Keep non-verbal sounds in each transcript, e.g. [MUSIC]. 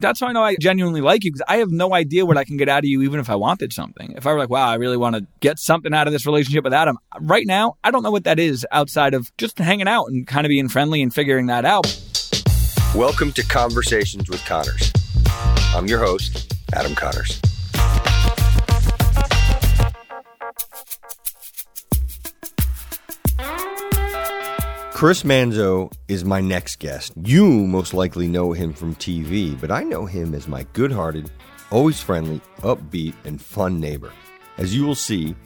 That's how I know I genuinely like you because I have no idea what I can get out of you, even if I wanted something. If I were like, wow, I really want to get something out of this relationship with Adam, right now, I don't know what that is outside of just hanging out and kind of being friendly and figuring that out. Welcome to Conversations with Connors. I'm your host, Adam Connors. Chris Manzo is my next guest. You most likely know him from TV, but I know him as my good hearted, always friendly, upbeat, and fun neighbor. As you will see,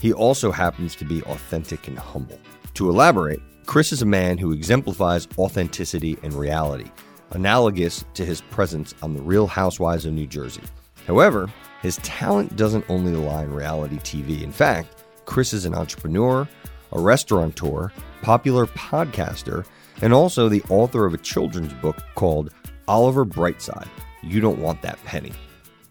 he also happens to be authentic and humble. To elaborate, Chris is a man who exemplifies authenticity and reality, analogous to his presence on The Real Housewives of New Jersey. However, his talent doesn't only lie in reality TV. In fact, Chris is an entrepreneur, a restaurateur, popular podcaster, and also the author of a children's book called Oliver Brightside You Don't Want That Penny.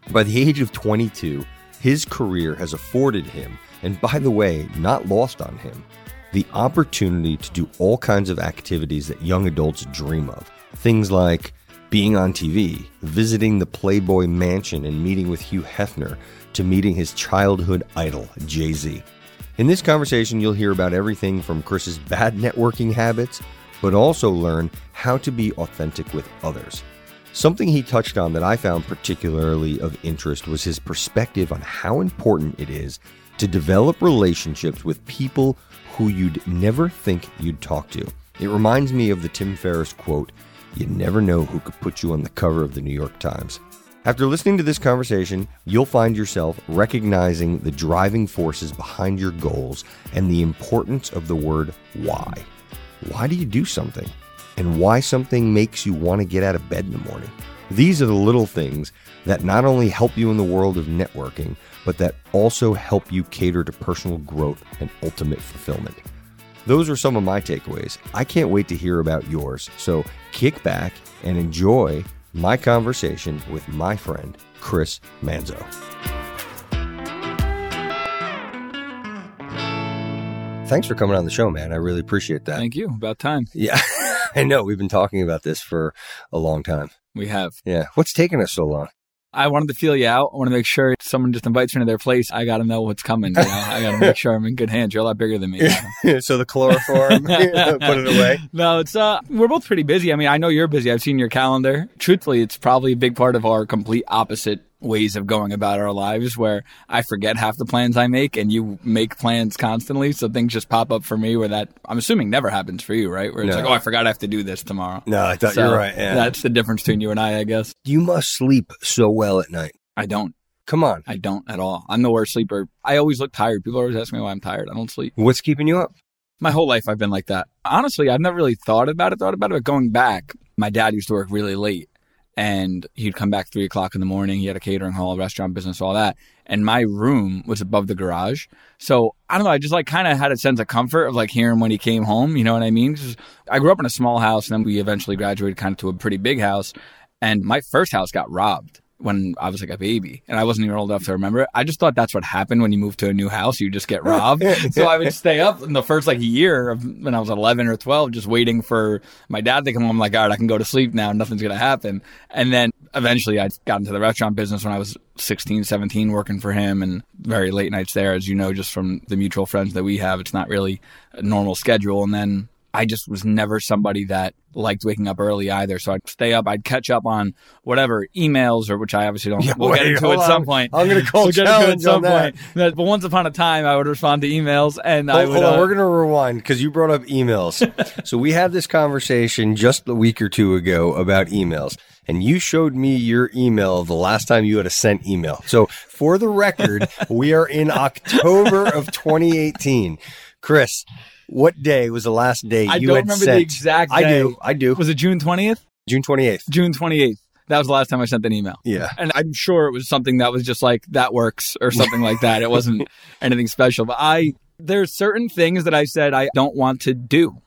By the age of 22, his career has afforded him, and by the way, not lost on him, the opportunity to do all kinds of activities that young adults dream of. Things like being on TV, visiting the Playboy Mansion and meeting with Hugh Hefner, to meeting his childhood idol, Jay Z. In this conversation, you'll hear about everything from Chris's bad networking habits, but also learn how to be authentic with others. Something he touched on that I found particularly of interest was his perspective on how important it is to develop relationships with people who you'd never think you'd talk to. It reminds me of the Tim Ferriss quote You never know who could put you on the cover of the New York Times. After listening to this conversation, you'll find yourself recognizing the driving forces behind your goals and the importance of the word why. Why do you do something? And why something makes you want to get out of bed in the morning. These are the little things that not only help you in the world of networking, but that also help you cater to personal growth and ultimate fulfillment. Those are some of my takeaways. I can't wait to hear about yours. So kick back and enjoy my conversation with my friend, Chris Manzo. Thanks for coming on the show, man. I really appreciate that. Thank you. About time. Yeah, [LAUGHS] I know. We've been talking about this for a long time. We have. Yeah. What's taking us so long? I wanted to feel you out. I want to make sure if someone just invites me to their place, I got to know what's coming. You know? I got to make sure I'm in good hands. You're a lot bigger than me. You know? [LAUGHS] so the chloroform, [LAUGHS] put it away. No, it's uh, we're both pretty busy. I mean, I know you're busy. I've seen your calendar. Truthfully, it's probably a big part of our complete opposite ways of going about our lives where I forget half the plans I make and you make plans constantly. So things just pop up for me where that I'm assuming never happens for you, right? Where it's No. like, oh, I forgot I have to do this tomorrow. No, I thought So you're right. Yeah. That's the difference between you and I, I guess. you must sleep so well at night. I don't. Come on. I don't at all. I'm the worst sleeper. I always look tired. People always ask me why I'm tired. I don't sleep. What's keeping you up? My whole life I've been like that. Honestly, I've never really thought about it, thought about it, but going back, my dad used to work really late and he'd come back three o'clock in the morning. He had a catering hall, restaurant business, all that. And my room was above the garage. So I don't know. I just like kind of had a sense of comfort of like hearing when he came home. You know what I mean? I grew up in a small house and then we eventually graduated kind of to a pretty big house. And my first house got robbed when I was like a baby and I wasn't even old enough to remember it. I just thought that's what happened when you move to a new house. You just get [LAUGHS] robbed. so I would stay up in the first like year of when I was 11 or 12, just waiting for my dad to come home. Like, all right, I can go to sleep now. Nothing's going to happen. And then eventually I got into the restaurant business when I was 16, 17, working for him and very late nights there. As you know, just from the mutual friends that we have, it's not really a normal schedule. And then I just was never somebody that liked waking up early either. So I'd stay up, I'd catch up on whatever emails or which I obviously don't. Yeah, we'll get into hold at some point. I'm gonna call we'll into at some on that. point. But once upon a time, I would respond to emails and I would. hold on, uh, we're going to rewind because you brought up emails. [LAUGHS] so we had this conversation just a week or two ago about emails, and you showed me your email the last time you had a sent email. So for the record, [LAUGHS] we are in October of 2018. Chris, what day was the last day? I you don't had remember sent? the exact day. I day. do. I do. Was it June twentieth? June 28th. June twenty eighth. That was the last time I sent an email. Yeah. And I'm sure it was something that was just like that works or something like that. It wasn't [LAUGHS] anything special. But I there's certain things that I said I don't want to do.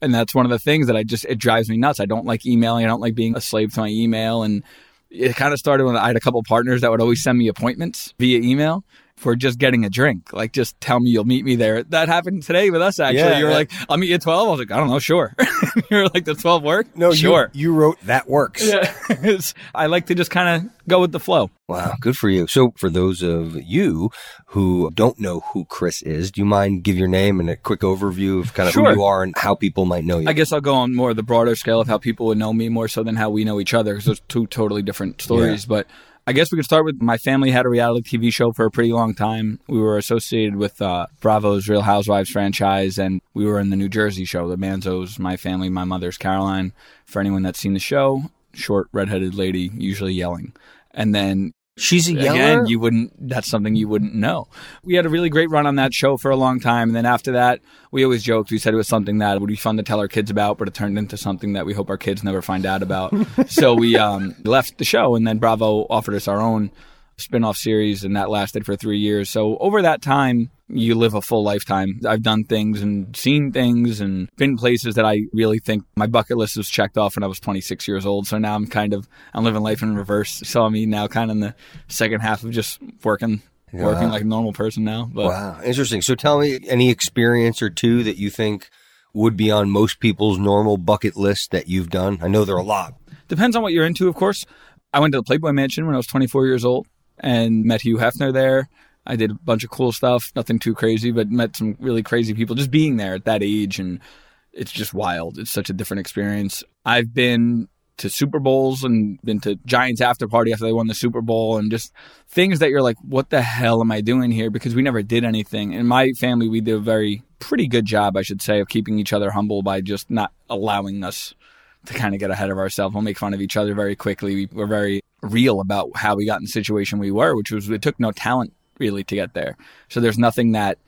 And that's one of the things that I just it drives me nuts. I don't like emailing. I don't like being a slave to my email. And it kind of started when I had a couple partners that would always send me appointments via email for just getting a drink. Like, just tell me you'll meet me there. That happened today with us, actually. Yeah, you were yeah. like, I'll meet you at 12. I was like, I don't know, sure. [LAUGHS] You're like, the 12 work? No, sure. You, you wrote that works. Yeah. [LAUGHS] I like to just kind of go with the flow. Wow, good for you. So, for those of you who don't know who Chris is, do you mind give your name and a quick overview of kind of Sure. who you are and how people might know you? I guess I'll go on more of the broader scale of how people would know me more so than how we know each other because there's two totally different stories. But I guess we could start with my family had a reality TV show for a pretty long time. We were associated with uh, Bravo's Real Housewives franchise, and we were in the New Jersey show. The Manzos, my family, my mother's Caroline. For anyone that's seen the show, short redheaded lady, usually yelling. And then She's a yeller. again, you wouldn't. That's something you wouldn't know. We had a really great run on that show for a long time, and then after that, we always joked. We said it was something that would be fun to tell our kids about, but it turned into something that we hope our kids never find out about. [LAUGHS] so we um, left the show, and then Bravo offered us our own spin-off series, and that lasted for three years. So over that time, you live a full lifetime. I've done things and seen things and been places that I really think my bucket list was checked off when I was 26 years old. So now I'm kind of I'm living life in reverse. So I mean now kind of in the second half of just working working like a normal person now. But Wow, interesting. So, tell me any experience or two that you think would be on most people's normal bucket list that you've done. I know there are a lot. depends on what you're into, of course. I went to the Playboy Mansion when I was 24 years old and met Hugh Hefner there. I did a bunch of cool stuff, nothing too crazy, but met some really crazy people just being there at that age. And it's just wild. It's such a different experience. I've been to Super Bowls and been to Giants after party after they won the Super Bowl and just things that you're like, what the hell am I doing here? Because we never did anything. In my family, we did a very pretty good job, I should say, of keeping each other humble by just not allowing us to kind of get ahead of ourselves. We'll make fun of each other very quickly. We were very real about how we got in the situation we were, which was it took no talent really to get there. So there's nothing that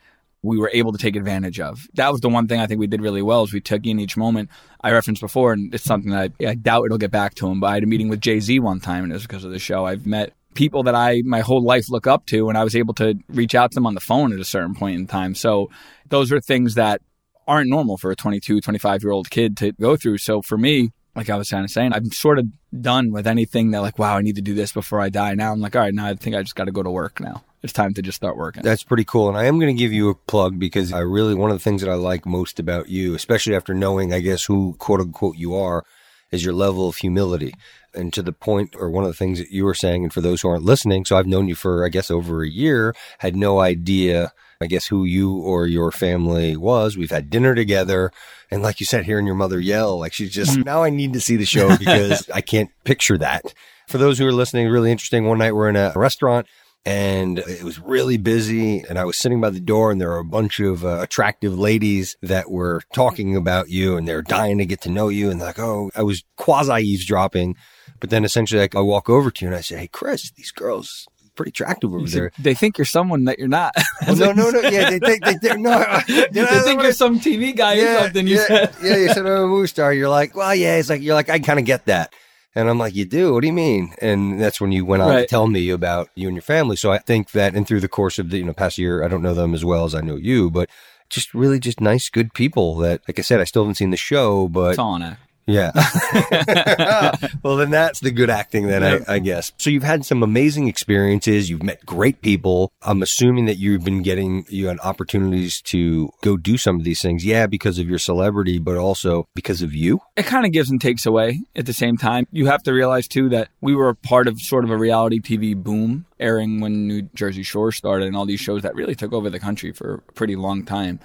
we were able to take advantage of. That was the one thing I think we did really well is we took in each moment. I referenced before, and it's something that I, I doubt it'll get back to him. But I had a meeting with Jay Z one time, and it was because of the show. I've met people that I my whole life look up to, and I was able to reach out to them on the phone at a certain point in time. So those are things that aren't normal for a 22, 25 year old kid to go through. So for me, like I was kind of saying, I'm sort of done with anything that like, wow, I need to do this before I die. Now I'm like, all right, now I think I just got to go to work now. It's time to just start working. That's pretty cool. And I am going to give you a plug because I really, one of the things that I like most about you, especially after knowing, I guess, who quote unquote you are, is your level of humility. And to the point, or one of the things that you were saying, and for those who aren't listening, so I've known you for, I guess, over a year, had no idea, I guess, who you or your family was. We've had dinner together. And like you said, hearing your mother yell, like she's just, mm-hmm. now I need to see the show because I can't picture that. For those who are listening, really interesting. One night we're in a restaurant and it was really busy and I was sitting by the door and there were a bunch of uh, attractive ladies that were talking about you and they're dying to get to know you and they're like, oh, I was quasi eavesdropping. But then essentially like, I walk over to you and I say, Hey, Chris, these girls pretty attractive over there. they think you're someone that you're not. [LAUGHS] Well, no, no, no. Yeah, they think they, [LAUGHS] they, no. they think you're some TV guy or something. You yeah, said. yeah, you said I'm a movie star. You're like, well, yeah. It's like you're like, I kind of get that, and I'm like, you do. What do you mean? And that's when you went on to tell me about you and your family. So I think that, and through the course of the you know past year, I don't know them as well as I know you, but just really just nice, good people. That, like I said, I still haven't seen the show, but It's all an act. Yeah. [LAUGHS] well, then that's the good acting, then I, I guess. So you've had some amazing experiences. You've met great people. I'm assuming that you've been getting you had opportunities to go do some of these things. Yeah, because of your celebrity, but also because of you. it kind of gives and takes away at the same time. You have to realize too that we were a part of sort of a reality TV boom airing when New Jersey Shore started and all these shows that really took over the country for a pretty long time.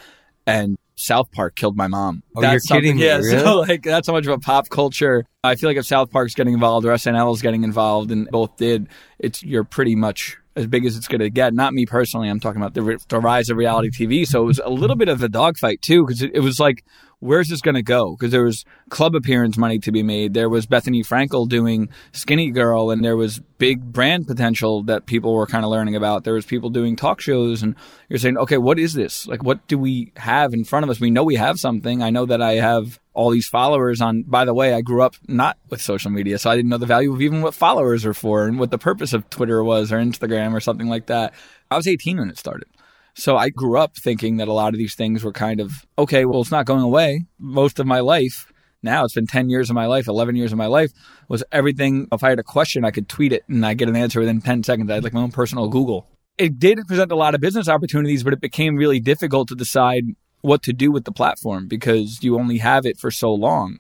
And South Park killed my mom. Oh, you're kidding me, Yeah, [LAUGHS] really? so like that's how much of a pop culture. I feel like if South Park's getting involved or SNL is getting involved, and both did, it's you're pretty much as big as it's going to get. Not me personally. I'm talking about the, the rise of reality TV. So it was a little bit of a dogfight too, because it, it was like, where's this going to go? Because there was club appearance money to be made. There was Bethenny Frankel doing Skinny Girl, and there was big brand potential that people were kind of learning about. There was people doing talk shows, and you're saying, okay, what is this? Like, what do we have in front of us? We know we have something. I know that I have all these followers on. By the way, I grew up not with social media, so I didn't know the value of even what followers are for and what the purpose of Twitter was or Instagram or something like that. I was 18 when it started. So I grew up thinking that a lot of these things were kind of okay, well, it's not going away. Most of my life, now it's been 10 years of my life, 11 years of my life, was everything. If I had a question, I could tweet it and I get an answer within 10 seconds. I had like my own personal Google. it did present a lot of business opportunities, but it became really difficult to decide what to do with the platform because you only have it for so long.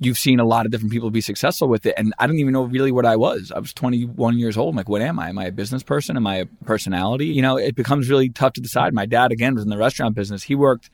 You've seen a lot of different people be successful with it. And I didn't even know really what I was. I was 21 years old. I'm like, what am I? Am I a business person? Am I a personality? You know, it becomes really tough to decide. My dad, again, was in the restaurant business. He worked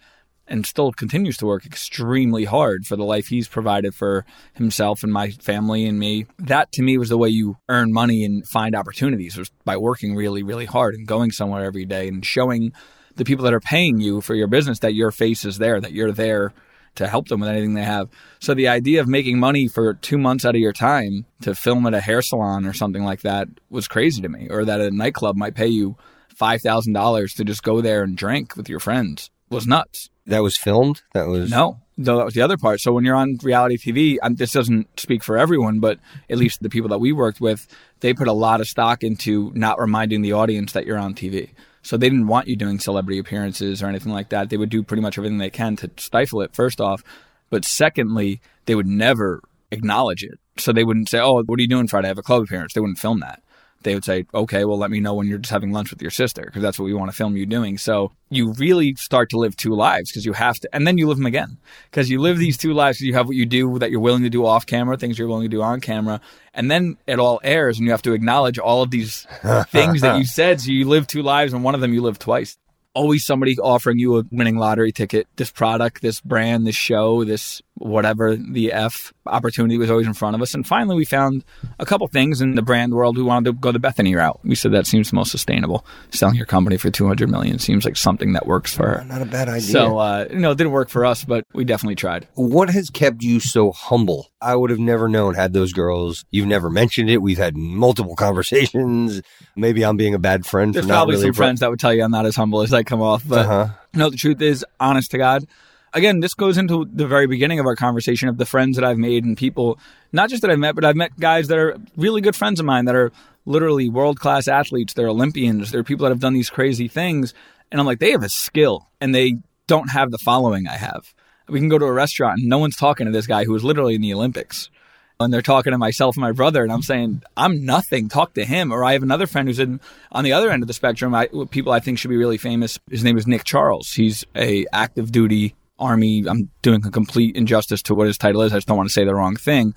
and still continues to work extremely hard for the life he's provided for himself and my family and me. That to me was the way you earn money and find opportunities was by working really, really hard and going somewhere every day and showing the people that are paying you for your business that your face is there, that you're there to help them with anything they have. So the idea of making money for two months out of your time to film at a hair salon or something like that was crazy to me, or that a nightclub might pay you $5,000 to just go there and drink with your friends was nuts. That was filmed? That was. No, no, that was the other part. So when you're on reality TV, and this doesn't speak for everyone, but at least the people that we worked with, they put a lot of stock into not reminding the audience that you're on TV. So they didn't want you doing celebrity appearances or anything like that. They would do pretty much everything they can to stifle it, first off. But secondly, they would never acknowledge it. So they wouldn't say, Oh, what are you doing Friday? I have a club appearance. They wouldn't film that they would say, okay, well, let me know when you're just having lunch with your sister because that's what we want to film you doing. So you really start to live two lives because you have to, and then you live them again because you live these two lives. You have what you do that you're willing to do off camera, things you're willing to do on camera, and then it all airs and you have to acknowledge all of these [LAUGHS] things that you said. So you live two lives and one of them you live twice always somebody offering you a winning lottery ticket. This product, this brand, this show, this whatever the F opportunity was always in front of us. And finally, we found a couple things in the brand world. We wanted to go the Bethenny route. We said that seems the most sustainable. Selling your company for 200 million seems like something that works for her. Not a bad idea. So, uh, you know, it didn't work for us, but we definitely tried. What has kept you so humble? I would have never known had those girls. You've never mentioned it. We've had multiple conversations. Maybe I'm being a bad friend. There's for probably really some friends that would tell you I'm not as humble as I come off, but Uh-huh. no, the truth is, honest to God, again, this goes into the very beginning of our conversation of the friends that I've made and people, not just that I've met, but I've met guys that are really good friends of mine that are literally world class athletes. They're Olympians. They're people that have done these crazy things. And I'm like, they have a skill and they don't have the following I have. We can go to a restaurant and no one's talking to this guy who was literally in the Olympics. And they're talking to myself and my brother, and I'm saying, I'm nothing. Talk to him. Or I have another friend who's in on the other end of the spectrum. I, people I think should be really famous. His name is Nick Charles. He's a active duty army. I'm doing a complete injustice to what his title is. I just don't want to say the wrong thing.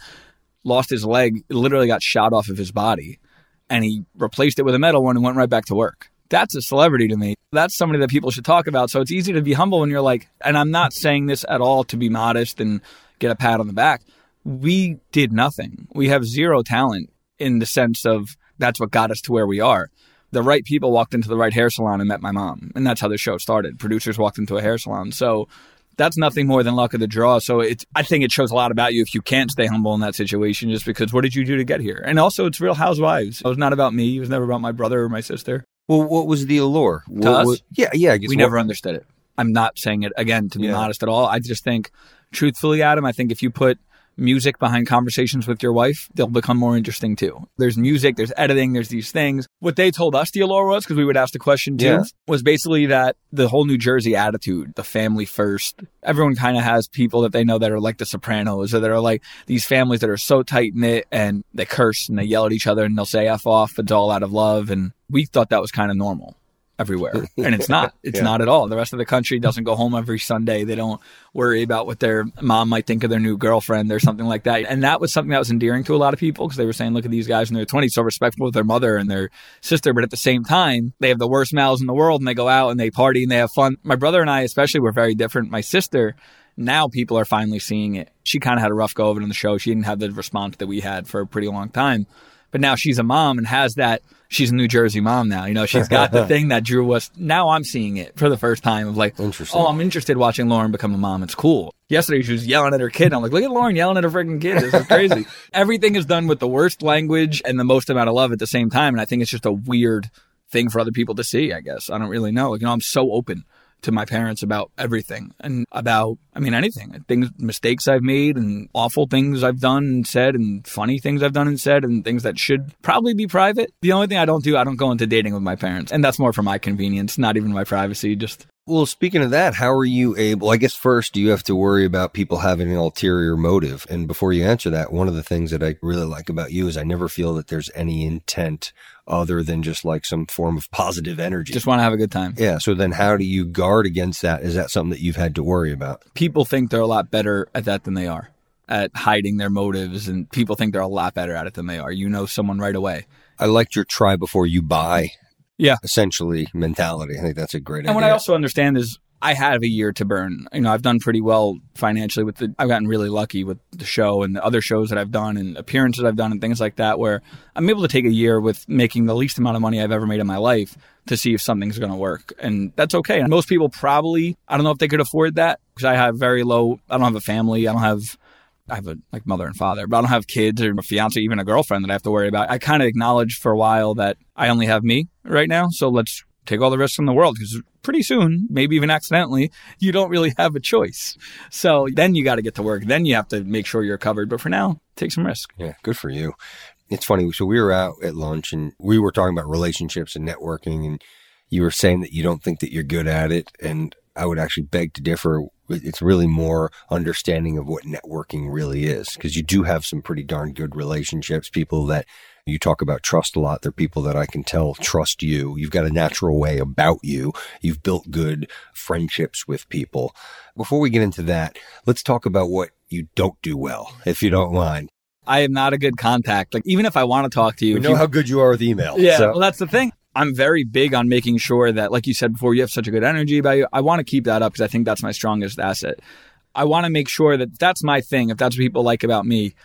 Lost his leg, literally got shot off of his body, and he replaced it with a metal one and went right back to work. That's a celebrity to me. That's somebody that people should talk about. So it's easy to be humble when you're like, and I'm not saying this at all to be modest and get a pat on the back. We did nothing. We have zero talent in the sense of that's what got us to where we are. The right people walked into the right hair salon and met my mom. And that's how the show started. Producers walked into a hair salon. So that's nothing more than luck of the draw. So it's, I think it shows a lot about you if you can't stay humble in that situation, just because what did you do to get here? And also, it's Real Housewives. It was not about me. It was never about my brother or my sister. Well, what was the allure? What us? was- yeah, yeah. I guess We what- never understood it. I'm not saying it again to be Yeah. modest at all. I just think, truthfully, Adam, I think if you put music behind conversations with your wife, they'll become more interesting too. There's music, there's editing, there's these things. What they told us the allure was, because we would ask the question too, Yeah. was basically that the whole New Jersey attitude, the family first. Everyone kind of has people that they know that are like the Sopranos or that are like these families that are so tight knit and they curse and they yell at each other and they'll say F off. It's all out of love. And we thought that was kind of normal everywhere. [LAUGHS] And it's not. It's Yeah. not at all. The rest of the country doesn't go home every Sunday. They don't worry about what their mom might think of their new girlfriend or something like that. And that was something that was endearing to a lot of people because they were saying, look at these guys in their 20s, so respectful with their mother and their sister. But at the same time, they have the worst mouths in the world and they go out and they party and they have fun. My brother and I, especially, were very different. My sister, now people are finally seeing it. She kind of had a rough go of it in the show. She didn't have the response that we had for a pretty long time. But now she's a mom and has that. She's a New Jersey mom now. You know, she's got the [LAUGHS] thing that drew us. Now I'm seeing it for the first time of like, oh, I'm interested watching Lauren become a mom. It's cool. Yesterday she was yelling at her kid. I'm like, look at Lauren yelling at her freaking kid. This is crazy. [LAUGHS] Everything is done with the worst language and the most amount of love at the same time. And I think it's just a weird thing for other people to see, I guess. I don't really know. Like, you know, I'm so open to my parents about everything and about, I mean, anything. Things, mistakes I've made and awful things I've done and said and funny things I've done and said and things that should probably be private. The only thing I don't do, I don't go into dating with my parents. And that's more for my convenience, not even my privacy. Just Well, speaking of that, how are you able? I guess first you have to worry about people having an ulterior motive. And before you answer that, one of the things that I really like about you is I never feel that there's any intent other than just like some form of positive energy. Just want to have a good time. yeah. So then how do you guard against that? Is that something that you've had to worry about? People think they're a lot better at that than they are at hiding their motives, and people think they're a lot better at it than they are. You know someone right away. I liked your try before you buy. Yeah. Essentially mentality. I think that's a great And idea. what I also understand is I have a year to burn. You know, I've done pretty well financially with the, I've gotten really lucky with the show and the other shows that I've done and appearances I've done and things like that where I'm able to take a year with making the least amount of money I've ever made in my life to see if something's going to work. And that's okay. And most people probably, I don't know if they could afford that because I have very low, I don't have a family. I don't have, I have a like mother and father, but I don't have kids or a fiance, even a girlfriend that I have to worry about. I kind of acknowledged for a while that I only have me right now. So let's take all the risks in the world because pretty soon, maybe even accidentally, you don't really have a choice. So then you got to get to work. Then you have to make sure you're covered. But for now, take some risk. Yeah, good for you. It's funny. So we were out at lunch and we were talking about relationships and networking, and you were saying that you don't think that you're good at it. And I would actually beg to differ. It's really more understanding of what networking really is because you do have some pretty darn good relationships. People that you talk about trust a lot. They're people that I can tell trust you. You've got a natural way about you. You've built good friendships with people. Before we get into that, let's talk about what you don't do well, if you don't mind. I am not a good contact. Like even if I want to talk to you, We know you- how good you are with email. Yeah, So- well, that's the thing. I'm very big on making sure that, like you said before, you have such a good energy about you. I want to keep that up because I think that's my strongest asset. I want to make sure that that's my thing. If that's what people like about me,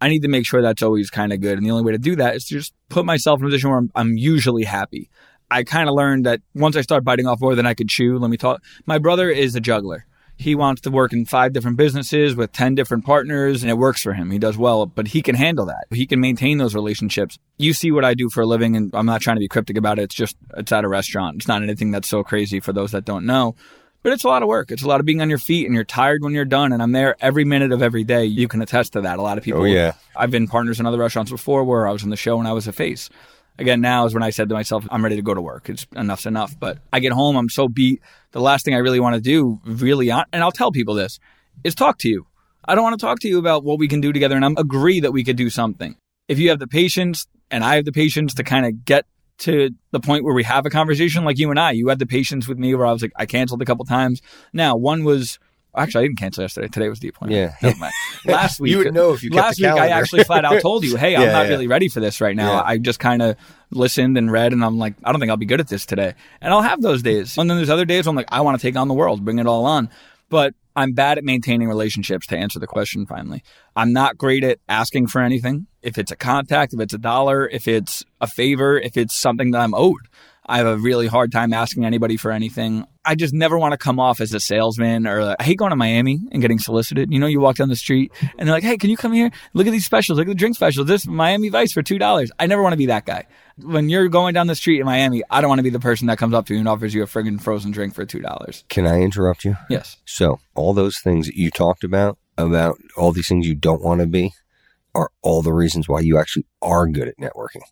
I need to make sure that's always kind of good. And the only way to do that is to just put myself in a position where I'm, I'm usually happy. I kind of learned that once I start biting off more than I could chew, let me talk. My brother is a juggler. He wants to work in five different businesses with 10 different partners and it works for him. He does well, but he can handle that. He can maintain those relationships. You see what I do for a living and I'm not trying to be cryptic about it. It's just, it's at a restaurant. It's not anything that's so crazy for those that don't know, but it's a lot of work. It's a lot of being on your feet and you're tired when you're done. And I'm there every minute of every day. You can attest to that. A lot of oh, people. Oh, yeah. I've been partners in other restaurants before where I was in the show and I was a face. Again, now is when I said to myself, I'm ready to go to work. It's enough's enough. But I get home, I'm so beat. The last thing I really want to do, really, and I'll tell people this, is talk to you. I don't want to talk to you about what we can do together, and I'm agree that we could do something. If you have the patience, and I have the patience to kind of get to the point where we have a conversation, like you and I, you had the patience with me where I was like, I canceled a couple times. Now, one was Actually, I didn't cancel yesterday. Today was the appointment. Yeah. [LAUGHS] Last week, You would know if you kept last week I actually flat out told you, "Hey, I'm [LAUGHS] not yeah. really ready for this right now." Yeah. I just kind of listened and read, and I'm like, I don't think I'll be good at this today. And I'll have those days. And then there's other days where I'm like, I want to take on the world, bring it all on. But I'm bad at maintaining relationships. To answer the question, finally, I'm not great at asking for anything. If it's a contact, if it's a dollar, if it's a favor, if it's something that I'm owed. I have a really hard time asking anybody for anything. I just never want to come off as a salesman or like, I hate going to Miami and getting solicited. You know, you walk down the street and they're like, Hey, can you come here? Look at these specials. Look at the drink specials. This Miami Vice for $2. I never want to be that guy. When you're going down the street in Miami, I don't want to be the person that comes up to you and offers you a friggin' frozen drink for $2. Can I interrupt you? Yes. So, all those things that you talked about, about all these things you don't want to be, are all the reasons why you actually are good at networking.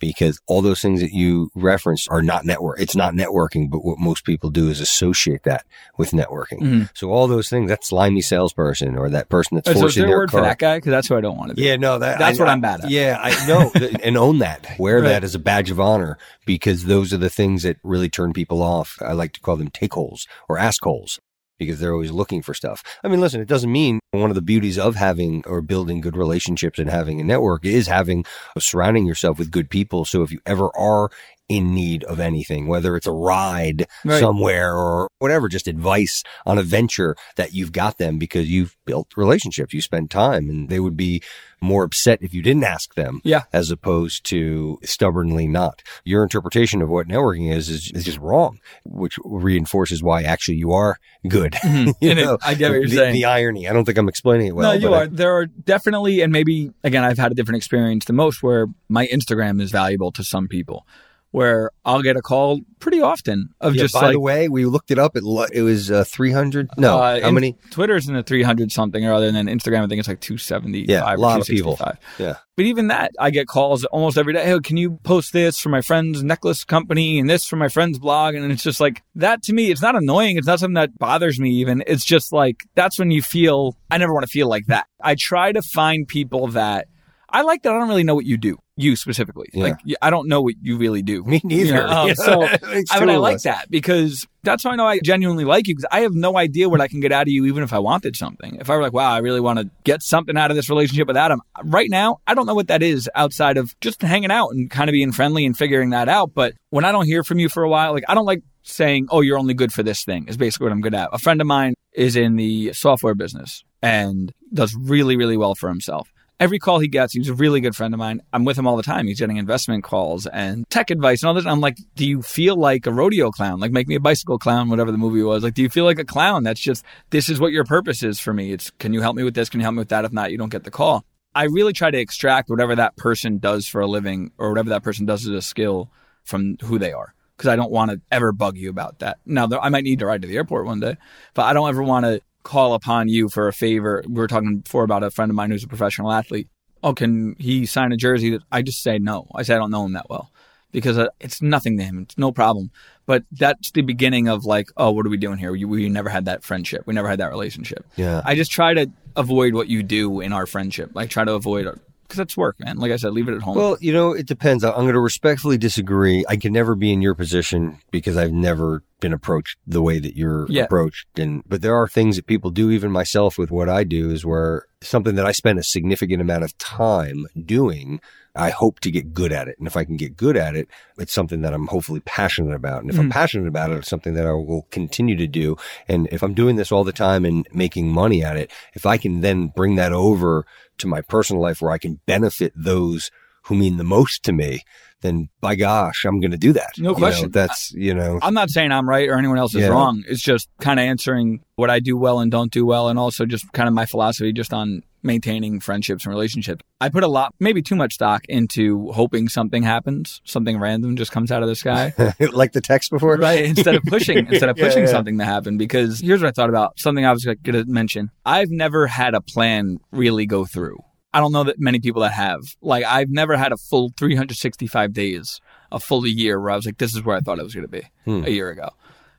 Because all those things that you referenced are not network. It's not networking, but what most people do is associate that with networking. Mhm. So all those things, that slimy salesperson or that person that's So is forcing a their word car. for that guy? Because that's who I don't want to be. Yeah, no, that That's I- what I- I'm bad at. Yeah, I know, [LAUGHS] and own that. Wear Right. that as a badge of honor because those are the things that really turn people off. I like to call them take holes or ask holes because they're always looking for stuff. I mean, listen, it doesn't mean one of the beauties of having or building good relationships and having a network is having uh, surrounding yourself with good people. So if you ever are in need of anything, whether it's a ride Right. somewhere or whatever, just advice on a venture that you've got them because you've built relationships, you spend time and they would be more upset if you didn't ask them Yeah. as opposed to stubbornly not. Your interpretation of what networking is is, is just wrong, which reinforces why actually you are good. [LAUGHS] Mhm. You And it- know, I get what you're the, saying. The irony. I don't think I'm explaining it well. no, you but I- are. There are definitely, and maybe again, I've had a different experience than most, where my Instagram is valuable to some people. Where I'll get a call pretty often of Yeah, just by like the way, we looked it up. It lo- it was uh, three hundred. No, uh, how many? Twitter's in the 300 something or other, and then Instagram, I think it's like 275 Yeah, a or lot of people. Yeah, But even that, I get calls almost every day. Hey, can you post this for my friend's necklace company and this for my friend's blog? And it's just like that to me, it's not annoying. It's not something that bothers me even. It's just like that's when you feel, I never want to feel like that. I try to find people that I like that I don't really know what you do, you specifically. Yeah. Like, I don't know what you really do. me neither. You know, um, [LAUGHS] so I mean, I like that because that's how I know I genuinely like you because I have no idea what I can get out of you, even if I wanted something. If I were like, wow, I really want to get something out of this relationship with Adam, right now, I don't know what that is outside of just hanging out and kind of being friendly and figuring that out. But when I don't hear from you for a while, like, I don't like saying, oh, you're only good for this thing, is basically what I'm good at. A friend of mine is in the software business and does really, really well for himself. Every call he gets, he's a really good friend of mine. I'm with him all the time. He's getting investment calls and tech advice and all this. I'm like, do you feel like a rodeo clown? Like, make me a bicycle clown, whatever the movie was. Like, do you feel like a clown? That's just, this is what your purpose is for me. It's, can you help me with this? Can you help me with that? If not, you don't get the call. I really try to extract whatever that person does for a living or whatever that person does as a skill from who they are. Because I don't want to ever bug you about that. Now, I might need to ride to the airport one day, but I don't ever want to call upon you for a favor. We were talking before about a friend of mine who's a professional athlete. Oh, can he sign a jersey? That I just say no. I say I don't know him that well because uh, it's nothing to him. It's no problem. But that's the beginning of like, oh, what are we doing here? We, we never had that friendship. We never had that relationship. Yeah. I just try to avoid what you do in our friendship. Like try to avoid because that's work, man. Like I said, leave it at home. Well, you know, it depends. I'm going to respectfully disagree. I can never be in your position because I've never been approached the way that you're Yeah. approached. And but there are things that people do, even myself, with what I do, is where something that I spend a significant amount of time doing. I hope to get good at it. And if I can get good at it, it's something that I'm hopefully passionate about. And if I'm Mhm. passionate about it, it's something that I will continue to do. And if I'm doing this all the time and making money at it, if I can then bring that over to my personal life where I can benefit those who mean the most to me, then by gosh, I'm going to do that. No You know, question. that's, you know, I'm not saying I'm right or anyone else is Yeah. wrong. It's just kind of answering what I do well and don't do well, and also just kind of my philosophy just on maintaining friendships and relationships. I put a lot, maybe too much stock into hoping something happens, something random just comes out of the sky. [LAUGHS] like the text before. right instead of [LAUGHS] pushing instead of pushing yeah. something to happen because here's what i thought about something i was going to mention i've never had a plan really go through i don't know that many people that have like i've never had a full 365 days a full year where i was like this is where i thought it was going to be Hmm. a year ago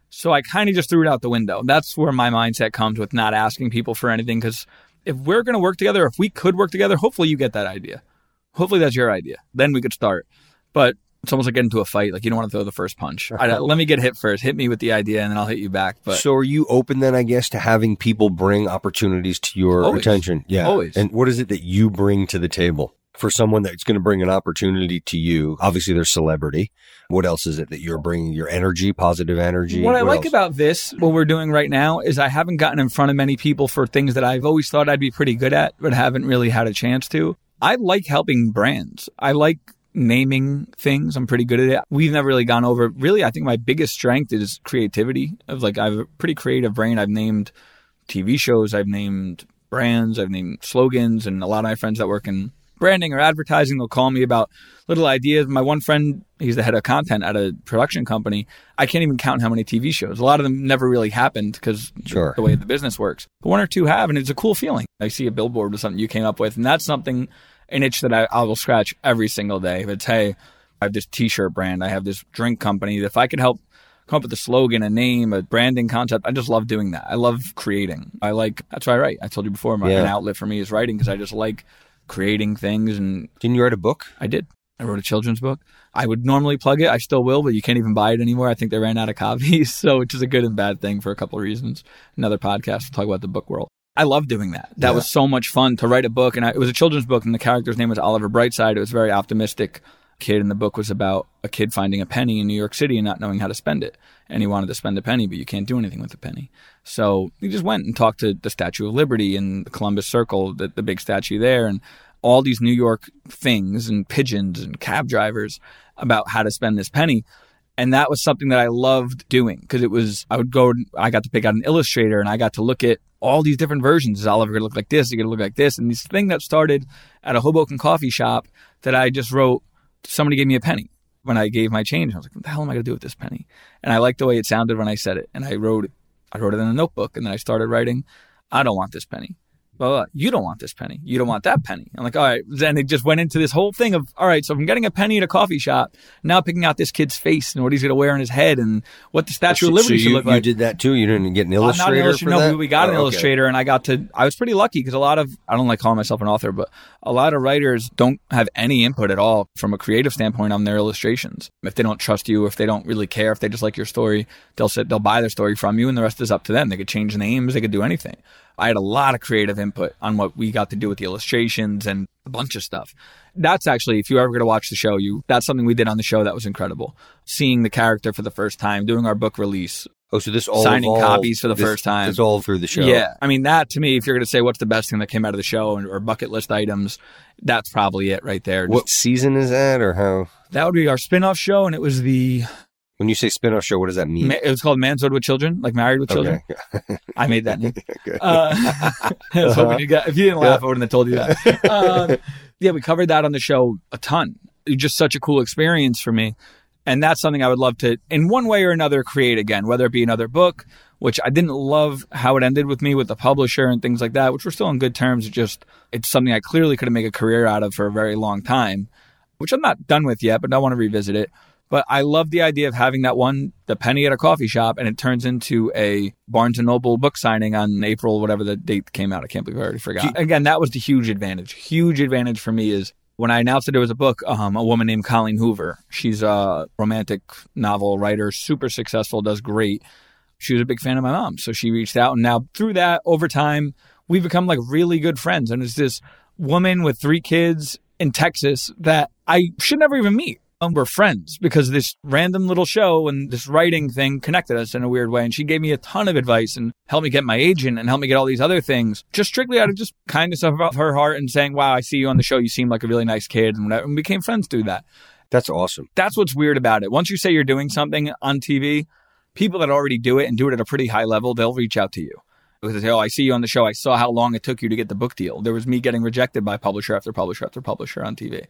so i kind of just threw it out the window that's where my mindset comes with not asking people for anything because if we're going to work together if we could work together hopefully you get that idea hopefully that's your idea then we could start but it's almost like getting into a fight. Like you don't want to throw the first punch. [LAUGHS] I uh, let me get hit first. Hit me with the idea, and then I'll hit you back. But so are you open then, I guess, to having people bring opportunities to your Always. attention? Yeah. Always. And what is it that you bring to the table? For someone that's going to bring an opportunity to you, obviously there's celebrity. What else is it that you're bringing? Your energy, positive energy. what I like else? about this, what we're doing right now, is I haven't gotten in front of many people for things that I've always thought I'd be pretty good at, but haven't really had a chance to. I like helping brands. I like naming things. I'm pretty good at it. We've never really gone over. Really, I think my biggest strength is creativity. Of like, I have a pretty creative brain. I've named TV shows. I've named brands. I've named slogans, and a lot of my friends that work in branding or advertising, they'll call me about little ideas. My one friend, he's the head of content at a production company. I can't even count how many TV shows. A lot of them never really happened because Sure. the way the business works. But one or two have, and it's a cool feeling. I see a billboard with something you came up with, and that's something, an itch that I, I will scratch every single day. If it's, hey, I have this t-shirt brand, I have this drink company. If I could help come up with a slogan, a name, a branding concept, I just love doing that. I love creating. I like, that's why I write. I told you before, my, Yeah. an outlet for me is writing because I just like creating things and Didn't you write a book? I did. I wrote a children's book. I would normally plug it. I still will, but you can't even buy it anymore. I think they ran out of copies, [LAUGHS] so which is a good and bad thing for a couple of reasons. Another podcast will talk about the book world. I love doing that. That Yeah. was so much fun to write a book, and I, it was a children's book, and the character's name was Oliver Brightside. It was very optimistic kid, in the book was about a kid finding a penny in New York City and not knowing how to spend it. And he wanted to spend a penny, but you can't do anything with a penny. So he just went and talked to the Statue of Liberty and the Columbus Circle, the, the big statue there, and all these New York things and pigeons and cab drivers about how to spend this penny. And that was something that I loved doing because it was, I would go, I got to pick out an illustrator and I got to look at all these different versions. Is Oliver going to look like this? Is he going to look like this? And this thing that started at a Hoboken coffee shop that I just wrote, somebody gave me a penny. when I gave my change. I was like, what the hell am I going to do with this penny? And I liked the way it sounded when I said it. And I wrote. I wrote it in a notebook and then I started writing, I don't want this penny well, you don't want this penny. You don't want that penny. I'm like, all right. Then it just went into this whole thing of, all right, so I'm getting a penny at a coffee shop, now picking out this kid's face and what he's going to wear on his head and what the Statue so, of Liberty so should you, look like. You did that too? You didn't get an illustrator? Uh, not an illustrator. No, that? we got oh, an okay. illustrator and I got to, I was pretty lucky because a lot of, I don't like calling myself an author, but a lot of writers don't have any input at all from a creative standpoint on their illustrations. If they don't trust you, if they don't really care, if they just like your story, they'll sit, they'll buy their story from you and the rest is up to them. They could change names, they could do anything. I had a lot of creative input on what we got to do with the illustrations and a bunch of stuff. That's actually, if you ever going to watch the show, you that's something we did on the show that was incredible. Seeing the character for the first time, doing our book release, Oh, so this all Signing copies for the this- first time. It's all through the show. Yeah, I mean that to me, if you're going to say what's the best thing that came out of the show or bucket list items, that's probably it right there. What season is that, or how? That would be our spin-off show, and it was the When you say spin-off show, what does that mean? it was called Manzo'd with Children, like Married with Children. Okay. [LAUGHS] I made that name. [LAUGHS] Okay. Uh, [LAUGHS] I was hoping you got, if you didn't laugh, I wouldn't have told you that. Um, yeah, we covered that on the show a ton. It was just such a cool experience for me. And that's something I would love to, in one way or another, create again, whether it be another book, which I didn't love how it ended with me with the publisher and things like that, which we're still on good terms. It just, it's something I clearly could have made a career out of for a very long time, which I'm not done with yet, but I want to revisit it. But I love the idea of having that one, the penny at a coffee shop, and it turns into a Barnes and Noble book signing on April, whatever the date came out. I can't believe I already forgot. Again, that was the huge advantage. Huge advantage for me is when I announced that there was a book, um, a woman named Colleen Hoover. She's a romantic novel writer, super successful, does great. She was a big fan of my mom, so she reached out, and now through that, over time, we've become like really good friends. And it's this woman with three kids in Texas that I should never even meet. And we're friends because this random little show and this writing thing connected us in a weird way. And she gave me a ton of advice and helped me get my agent and helped me get all these other things just strictly out of just kindness of her heart and saying, wow, I see you on the show. You seem like a really nice kid and whatever. And we became friends through that. That's awesome. That's what's weird about it. Once you say you're doing something on TV, people that already do it and do it at a pretty high level, they'll reach out to you. Because they say, oh, I see you on the show. I saw how long it took you to get the book deal. There was me getting rejected by publisher after publisher after publisher on TV.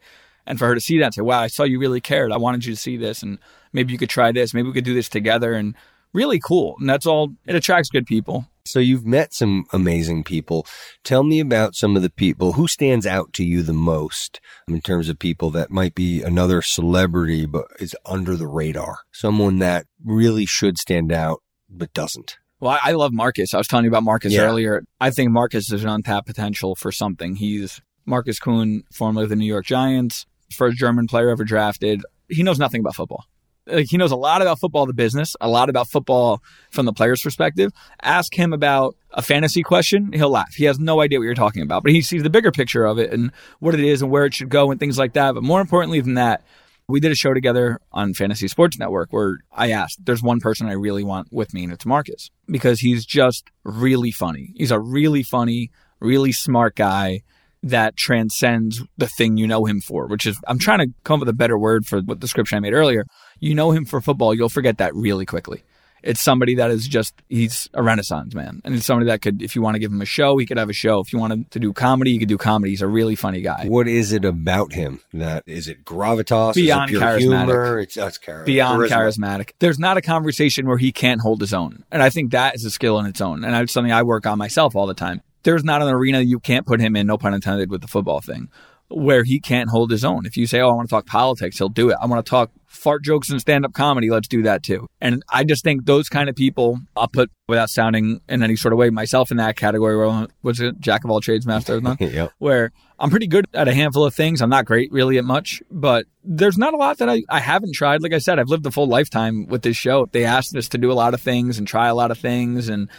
And for her to see that and say, wow, I saw you really cared. I wanted you to see this. And maybe you could try this. Maybe we could do this together. And really cool. And that's all, it attracts good people. So you've met some amazing people. Tell me about some of the people who stands out to you the most in terms of people that might be another celebrity but is under the radar. Someone that really should stand out but doesn't. Well, I love Marcus. I was telling you about Marcus Yeah. earlier. I think Marcus is an untapped potential for something. He's Marcus Kuhn, formerly of the New York Giants, first German player ever drafted. He knows nothing about football. Like he knows a lot about football, the business, a lot about football from the player's perspective. Ask him about a fantasy question, he'll laugh. He has no idea what you're talking about, but he sees the bigger picture of it and what it is and where it should go and things like that. But more importantly than that, we did a show together on Fantasy Sports Network where I asked, there's one person I really want with me, and it's Marcus, because he's just really funny. He's a really funny, really smart guy that transcends the thing you know him for, which is, I'm trying to come up with a better word for what description I made earlier. You know him for football, you'll forget that really quickly. It's somebody that is just, he's a renaissance man. And it's somebody that could, if you want to give him a show, he could have a show. If you wanted to do comedy, you could do comedy. He's a really funny guy. What is it about him that is it gravitas? Beyond is it pure charismatic. humor? It's that's char- beyond charisma. charismatic. There's not a conversation where he can't hold his own. And I think that is a skill in its own. And it's something I work on myself all the time. There's not an arena you can't put him in, no pun intended, with the football thing, where he can't hold his own. If you say, Oh, I want to talk politics, he'll do it. I want to talk fart jokes and stand up comedy, let's do that too. And I just think those kind of people, I'll put without sounding in any sort of way myself in that category where I'm- was it jack of all trades, master of none? [LAUGHS] Yep. where I'm pretty good at a handful of things. I'm not great really at much, but there's not a lot that I, I haven't tried. Like I said, I've lived a full lifetime with this show. They asked us to do a lot of things and try a lot of things. And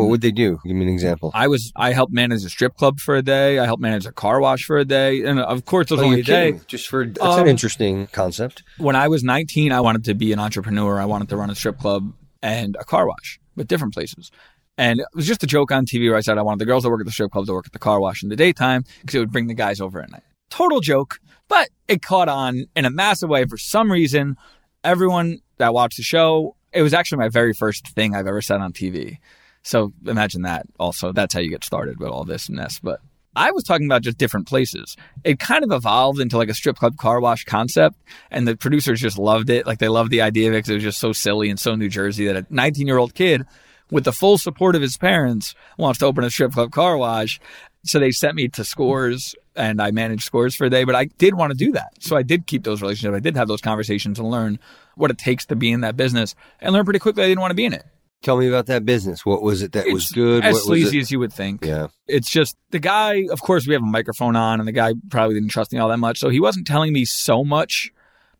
What would they do? Give me an example. I was, I helped manage a strip club for a day. I helped manage a car wash for a day. And of course, it was Oh, only a day. Just for that's Um, an interesting concept. When I was 19, I wanted to be an entrepreneur. I wanted to run a strip club and a car wash but different places. And it was just a joke on TV where I said I wanted the girls that work at the strip club to work at the car wash in the daytime because it would bring the guys over at night. Total joke, but it caught on in a massive way for some reason. Everyone that watched the show, it was actually my very first thing I've ever said on TV. So imagine that also. That's how you get started with all this this. But I was talking about just different places. It kind of evolved into like a strip club car wash concept, and the producers just loved it. Like they loved the idea of it because it was just so silly and so New Jersey that a 19 year old kid with the full support of his parents wants to open a strip club car wash. So they sent me to Scores and I managed Scores for a day, but I did want to do that. So I did keep those relationships. I did have those conversations and learn what it takes to be in that business and learn pretty quickly I didn't want to be in it. Tell me about that business. What was it that it's was good? As what sleazy as you would think. Yeah. It's just the guy, of course, we have a microphone on, and the guy probably didn't trust me all that much. So he wasn't telling me so much,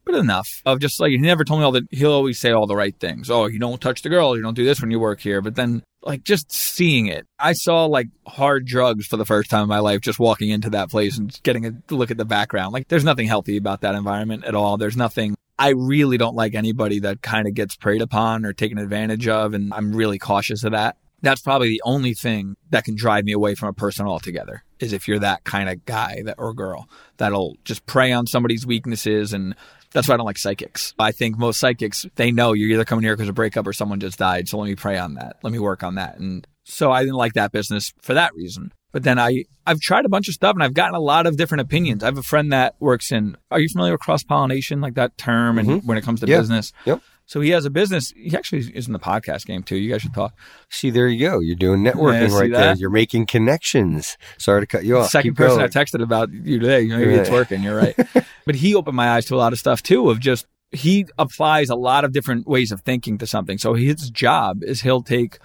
but enough of just like, he never told me all the, he'll always say all the right things. Oh, you don't touch the girl. You don't do this when you work here. But then, like, just seeing it, I saw like hard drugs for the first time in my life just walking into that place and getting a look at the background. Like, there's nothing healthy about that environment at all. There's nothing I really don't like anybody that kind of gets preyed upon or taken advantage of. And I'm really cautious of that. That's probably the only thing that can drive me away from a person altogether is if you're that kind of guy that, or girl that'll just prey on somebody's weaknesses. And that's why I don't like psychics. I think most psychics, they know you're either coming here because of a breakup or someone just died. So let me prey on that. Let me work on that. And so I didn't like that business for that reason. But then I, I've tried a bunch of stuff and I've gotten a lot of different opinions. I have a friend that works in, are you familiar with cross pollination, like that term? And Mhm. when it comes to Yeah. business. Yep. So he has a business. He actually is in the podcast game too. You guys should talk. See, there you go. You're doing networking Yeah, right there. You're making connections. Sorry to cut you off. Second Keep person going. I texted about you today. Maybe it's working. You're right. [LAUGHS] but he opened my eyes to a lot of stuff too. Of just he applies a lot of different ways of thinking to something. So his job is he'll take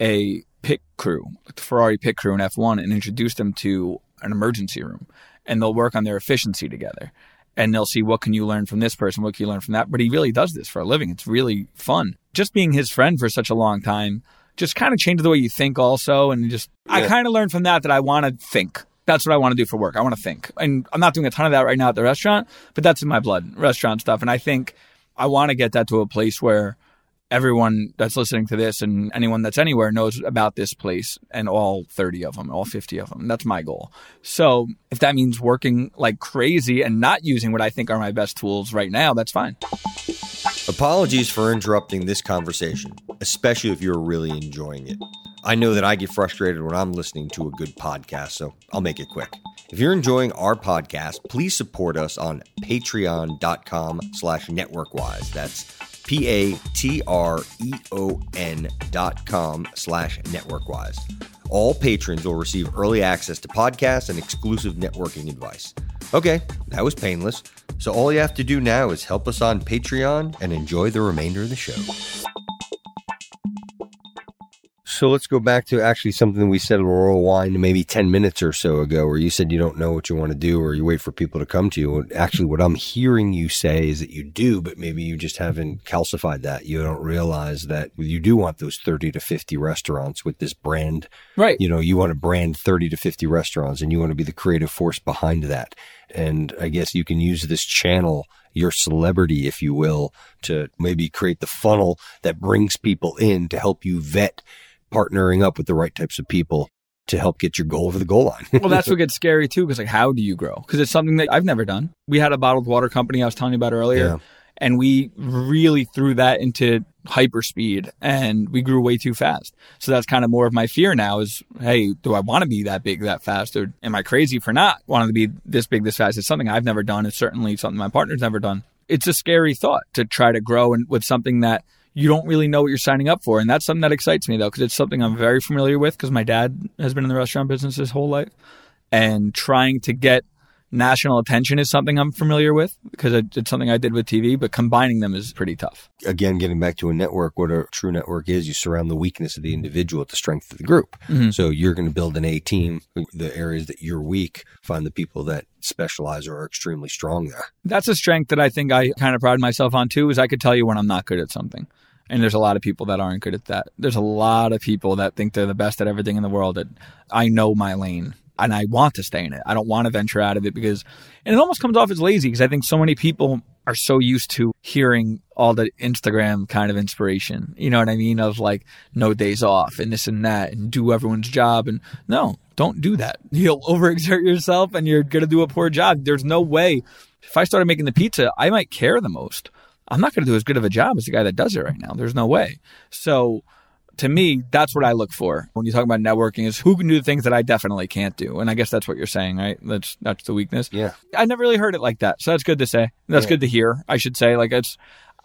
a pit crew, the Ferrari pit crew in F1, and introduce them to an emergency room, and they'll work on their efficiency together. And they'll see what can you learn from this person, what can you learn from that. But he really does this for a living. It's really fun. Just being his friend for such a long time just kind of changes the way you think, also. And just I kind of learned from that that I want to think. That's what I want to do for work. I want to think. And I'm not doing a ton of that right now at the restaurant, but that's in my blood, restaurant stuff. And I think I want to get that to a place where everyone that's listening to this and anyone that's anywhere knows about this place and all 30 of them, all 50 of them. That's my goal. So if that means working like crazy and not using what I think are my best tools right now, that's fine. Apologies for interrupting this conversation, especially if you're really enjoying it. I know that I get frustrated when I'm listening to a good podcast, so I'll make it quick. If you're enjoying our podcast, please support us on patreon.com slash networkwise. That's P-A-T-R-E-O-N dot com slash networkwise. All patrons will receive early access to podcasts and exclusive networking advice. Okay, that was painless. So all you have to do now is help us on Patreon and enjoy the remainder of the show. So let's go back to actually something we said a Royal Wine maybe 10 minutes or so ago, where you said you don't know what you want to do or you wait for people to come to you. Actually, what I'm hearing you say is that you do, but maybe you just haven't calcified that. You don't realize that you do want those 30 to 50 restaurants with this brand Right. you know, you want to brand 30 to 50 restaurants and you want to be the creative force behind that. And I guess you can use this channel, your celebrity, if you will, to maybe create the funnel that brings people in to help you vet partnering up with the right types of people to help get your goal over the goal line. well, that's [LAUGHS] what gets scary too, because like, how do you grow? Because it's something that I've never done. We had a bottled water company I was telling you about earlier, Yeah. and we really threw that into hyper speed, and we grew way too fast. So that's kind of more of my fear now: is hey, do I want to be that big, that fast, or am I crazy for not wanting to be this big, this fast? It's something I've never done. It's certainly something my partner's never done. It's a scary thought to try to grow and with something that you don't really know what you're signing up for. And that's something that excites me though, because it's something I'm very familiar with because my dad has been in the restaurant business his whole life. And trying to get national attention is something I'm familiar with because it- it's something I did with TV, but combining them is pretty tough. Again, getting back to a network, what a true network is, you surround the weakness of the individual with the strength of the group. Mhm. So you're going to build an A team, the areas that you're weak, find the people that specialize or are extremely strong there. That's a strength that I think I kind of pride myself on too, is I could tell you when I'm not good at something. And there's a lot of people that aren't good at that. There's a lot of people that think they're the best at everything in the world. That I know my lane and I want to stay in it. I don't want to venture out of it because, and it almost comes off as lazy because I think so many people are so used to hearing all the Instagram kind of inspiration. You know what I mean? Of like no days off and this and that and do everyone's job. And no, don't do that. [LAUGHS] You'll overexert yourself and you're going to do a poor job. There's no way. If I started making the pizza, I might care the most. I'm not going to do as good of a job as the guy that does it right now. There's no way. So to me, that's what I look for when you talk about networking is who can do the things that I definitely can't do. And I guess that's what you're saying, right? That's that's the weakness. Yeah. I never really heard it like that. So that's good to say. That's Yeah. good to hear. I should say like it's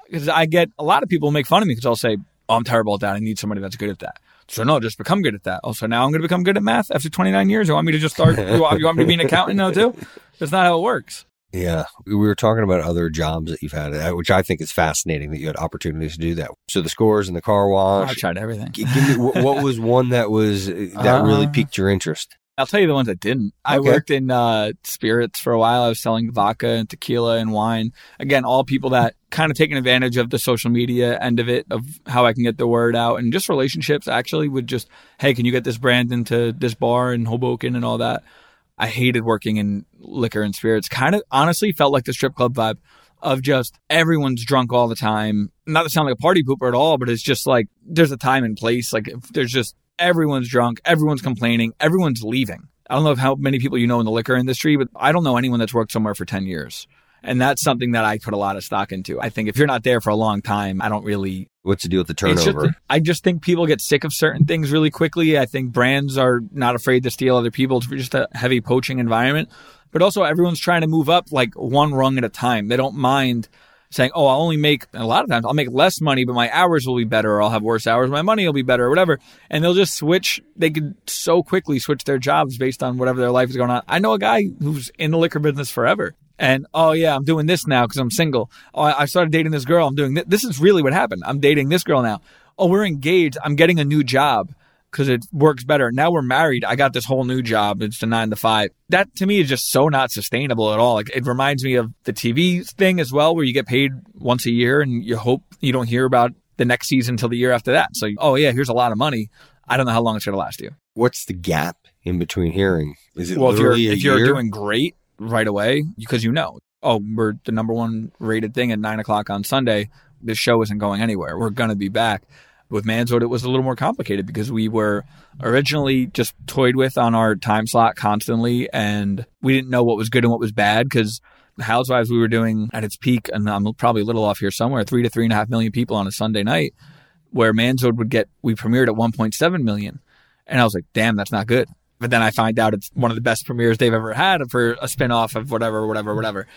because I get a lot of people make fun of me because I'll say, "Oh, I'm terrible at that. I need somebody that's good at that." So no, just become good at that. Oh, also, now I'm going to become good at math after 29 years. You want me to just start? you, want, you want me to be an accountant now too? That's not how it works. Yeah. We were talking about other jobs that you've had, uh, which I think is fascinating that you had opportunities to do that. So the scores and the car wash. I tried everything. G- me, what, was one that was uh, that really Uh, piqued your interest? I'll tell you the ones that didn't. I worked in uh, spirits for a while. I was selling vodka and tequila and wine. Again, all people that kind of taking advantage of the social media end of it, of how I can get the word out and just relationships actually with just, hey, can you get this brand into this bar in Hoboken and all that. I hated working in liquor and spirits. Kind of honestly felt like the strip club vibe of just everyone's drunk all the time. Not to sound like a party pooper at all, but it's just like there's a time and place. Like there's just everyone's drunk, everyone's complaining, everyone's leaving. I don't know how many people you know in the liquor industry, but I don't know anyone that's worked somewhere for 10 years. And that's something that I put a lot of stock into. I think if you're not there for a long time, I don't really What's the deal with the turnover? just- I just think people get sick of certain things really quickly. I think brands are not afraid to steal other people. It's just a heavy poaching environment. But also, everyone's trying to move up like one rung at a time. They don't mind saying, oh, I'll only make, a lot of times, I'll make less money, but my hours will be better, or I'll have worse hours, my money will be better, or whatever. And they'll just switch. They could so quickly switch their jobs based on whatever their life is going on. I know a guy who's in the liquor business forever. And oh yeah, I'm doing this now because I'm single. Oh, I I started dating this girl. I'm doing this. This is really what happened. I'm dating this girl now. Oh, we're engaged. I'm getting a new job because it works better. Now we're married. I got this whole new job. It's the nine to five. That to me is just so not sustainable at all. Like it reminds me of the TV thing as well, where you get paid once a year and you hope you don't hear about the next season until the year after that. So oh yeah, here's a lot of money. I don't know how long it's going to last you. What's the gap in between hearing? Is it Well, if you're if you're year? doing great right away, because you know, oh, we're the number one rated thing at nine o'clock on Sunday. This show isn't going anywhere. We're gonna be back. With Manzo'd, it was a little more complicated because we were originally just toyed with on our time slot constantly, and we didn't know what was good and what was bad because the Housewives we were doing at its peak, and I'm probably a little off here somewhere, three to three and a half million people on a Sunday night, where Manzo'd would get we premiered at 1.7 million, and I was like, damn, that's not good. But then I find out it's one of the best premieres they've ever had for a spinoff of whatever, whatever, whatever.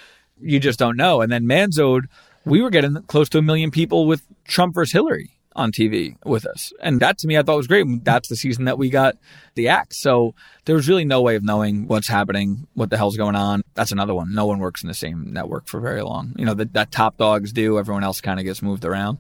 You just don't know. And then Manzo'd, we were getting close to a million people with Trump versus Hillary on TV with us. And that to me, I thought was great. That's the season that we got the axe. So there was really no way of knowing what's happening, what the hell's going on. That's another one. No one works in the same network for very long. You know, that, that top dogs do. Everyone else kind of gets moved around.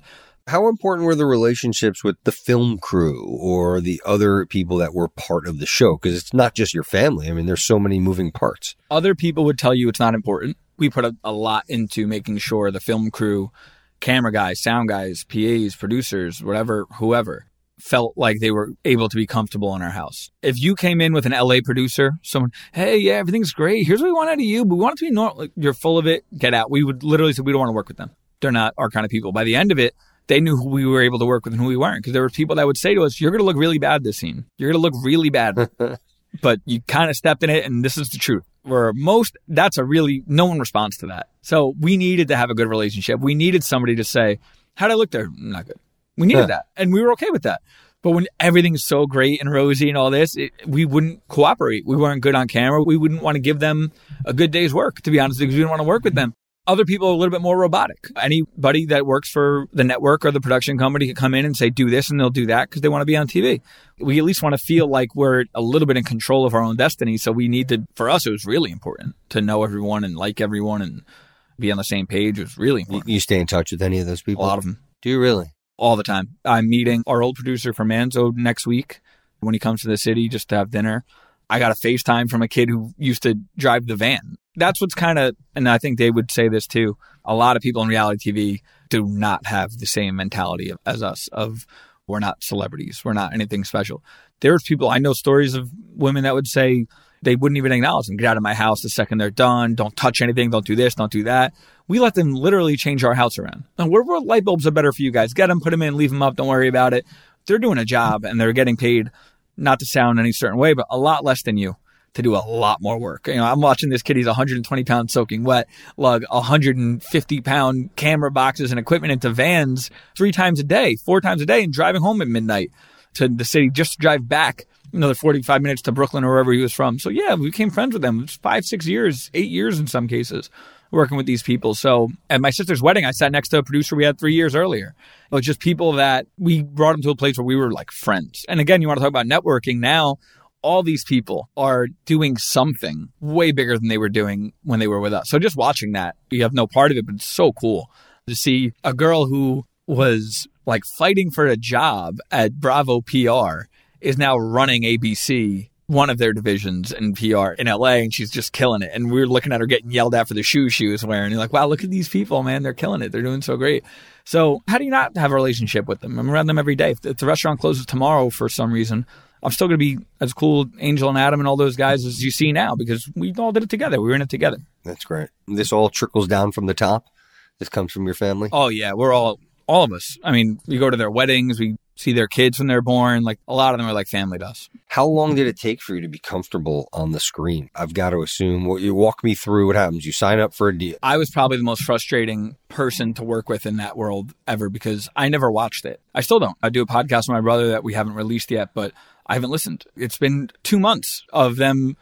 How important were the relationships with the film crew or the other people that were part of the show? Because it's not just your family. I mean, there's so many moving parts. Other people would tell you it's not important. We put a, a lot into making sure the film crew, camera guys, sound guys, PAs, producers, whatever, whoever, felt like they were able to be comfortable in our house. If you came in with an LA producer, someone, hey, yeah, everything's great. Here's what we want out of you, but we want it to be normal. You're full of it. Get out. We would literally say we don't want to work with them. They're not our kind of people. By the end of it, they knew who we were able to work with and who we weren't. Because there were people that would say to us, "You're going to look really bad this scene. You're going to look really bad." [LAUGHS] but you kind of stepped in it, and this is the truth. Where most, that's a really no one responds to that. So we needed to have a good relationship. We needed somebody to say, "How'd I look there? Not good." We needed Huh. that, and we were okay with that. But when everything's so great and rosy and all this, it, we wouldn't cooperate. We weren't good on camera. We wouldn't want to give them a good day's work, to be honest, because we didn't want to work with them. Other people are a little bit more robotic. Anybody that works for the network or the production company can come in and say, do this, and they'll do that because they want to be on TV. We at least want to feel like we're a little bit in control of our own destiny. So we need to, for us, it was really important to know everyone and like everyone and be on the same page. It was really important. you stay in touch with any of those people? A lot of them Do you really? all the time. I'm meeting our old producer from Manzo next week when he comes to the city just to have dinner. I got a FaceTime from a kid who used to drive the van. That's what's kind of, and I think they would say this too. A lot of people in reality TV do not have the same mentality as us of we're not celebrities. We're not anything special. There's people, I know stories of women that would say they wouldn't even acknowledge them. Get out of my house the second they're done. Don't touch anything. Don't do this. Don't do that. We let them literally change our house around. And where where light bulbs are better for you guys. Get them, put them in, leave them up. Don't worry about it. They're doing a job and they're getting paid, not to sound any certain way, but a lot less than you to do a lot more work. You know, I'm watching this kid, he's 120 pounds soaking wet, lug 150 pound camera boxes and equipment into vans three times a day, four times a day, and driving home at midnight to the city just to drive back another 45 minutes to Brooklyn or wherever he was from. So yeah, we became friends with them. five, six years, eight years in some cases working with these people. So at my sister's wedding, I sat next to a producer we had three years earlier. It was just people that we brought them to a place where we were like friends. And again, you want to talk about networking now. All these people are doing something way bigger than they were doing when they were with us. So just watching that, you have no part of it, but it's so cool to see a girl who was like fighting for a job at Bravo PR is now running ABC one of their divisions in PR in LA and she's just killing it. And we are looking at her getting yelled at for the shoes she was wearing. You're like, wow, look at these people, man. They're killing it. They're doing so great. So how do you not have a relationship with them? I'm around them every day. If the restaurant closes tomorrow for some reason, I'm still going to be as cool, Angel and Adam and all those guys as you see now because we all did it together. We were in it together. That's great. This all trickles down from the top. This comes from your family. Oh yeah, we're all all of us. I mean, we go to their weddings, we see their kids when they're born. Like a lot of them are like family to us. How long did it take for you to be comfortable on the screen? I've got to assume. Well, you walk me through what happens. You sign up for a deal. I was probably the most frustrating person to work with in that world ever because I never watched it. I still don't. I do a podcast with my brother that we haven't released yet, but I haven't listened. It's been two months of them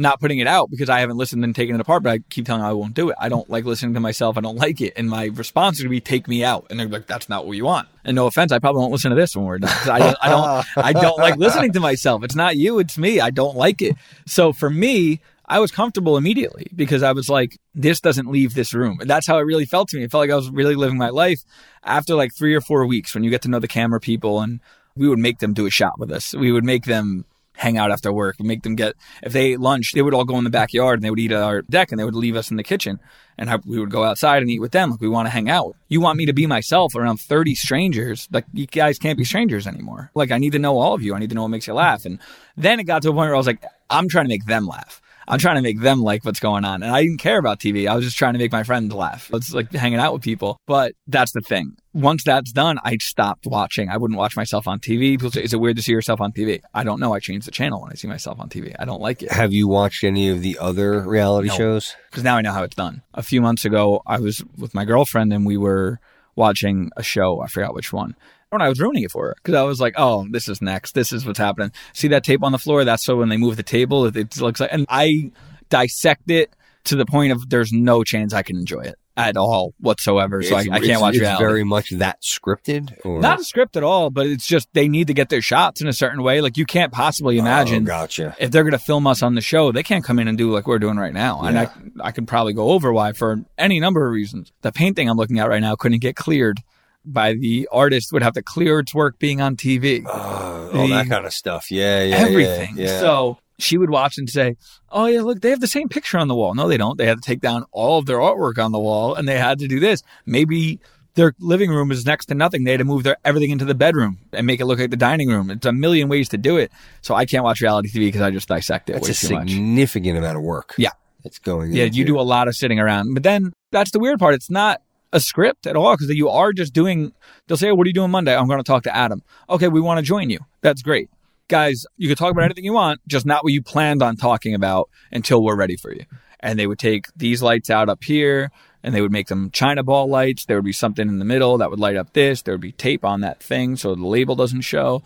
not putting it out because I haven't listened and taken it apart, but I keep telling them I won't do it. I don't like listening to myself. I don't like it. And my response is to be take me out. And they're like, that's not what you want. And no offense, I probably won't listen to this when we're done. I don't, I don't, [LAUGHS] I don't like listening to myself. It's not you. It's me. I don't like it. So for me, I was comfortable immediately because I was like, this doesn't leave this room. And that's how it really felt to me. It felt like I was really living my life after like three or four weeks when you get to know the camera people and we would make them do a shot with us. We would make them hang out after work, make them get, if they ate lunch, they would all go in the backyard and they would eat at our deck and they would leave us in the kitchen and we would go outside and eat with them. Like we want to hang out. You want me to be myself around 30 strangers. Like you guys can't be strangers anymore. Like I need to know all of you. I need to know what makes you laugh. And then it got to a point where I was like, I'm trying to make them laugh. I'm trying to make them like what's going on. And I didn't care about TV. I was just trying to make my friends laugh. It's like hanging out with people. But that's the thing. Once that's done, I stopped watching. I wouldn't watch myself on TV. People say, is it weird to see yourself on TV? I don't know. I change the channel when I see myself on TV. I don't like it. Have you watched any of the other reality no, shows? Because now I know how it's done. A few months ago, I was with my girlfriend and we were watching a show. I forgot which one when I was ruining it for her because I was like, oh, this is next. This is what's happening. See that tape on the floor? That's so when they move the table, it, it looks like. And I dissect it to the point of there's no chance I can enjoy it at all whatsoever. So I, I, can't watch it's reality. very much that scripted, or? not a script at all. But it's just they need to get their shots in a certain way. Like you can't possibly Oh, imagine gotcha. if they're going to film us on the show, they can't come in and do like we're doing right now. And I, I could probably go over why for any number of reasons. The painting I'm looking at right now couldn't get cleared by the artist would have to clear its work being on TV. Oh, all that kind of stuff. Yeah, yeah, everything. Yeah, yeah. So she would watch and say, "Oh yeah, look, they have the same picture on the wall." No, they don't. They had to take down all of their artwork on the wall, and they had to do this. Maybe their living room is next to nothing. They had to move their everything into the bedroom and make it look like the dining room. It's a million ways to do it. So I can't watch reality TV because I just dissect it way a too much. significant amount of work. Yeah. It's going. Yeah, you do a lot of sitting around. But then that's the weird part. It's not a script at all because you are just doing, they'll say, oh, What are you doing Monday? I'm going to talk to Adam. Okay, we want to join you. That's great. Guys, you can talk about anything you want, just not what you planned on talking about until we're ready for you. And they would take these lights out up here and they would make them China ball lights. There would be something in the middle that would light up this. There would be tape on that thing so the label doesn't show.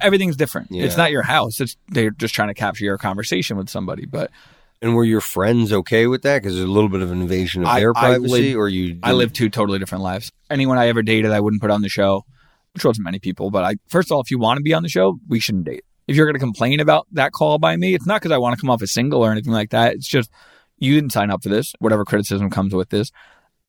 Everything's different. It's not your house. It's they're just trying to capture your conversation with somebody. But And were your friends okay with that? Because there's a little bit of an invasion of I- their privacy, lived- or you? I lived two totally different lives. Anyone I ever dated, I wouldn't put on the show, which wasn't many people. But I, first of all, if you want to be on the show, we shouldn't date. If you're going to complain about that call by me, it's not because I want to come off as single or anything like that. It's just you didn't sign up for this. Whatever criticism comes with this,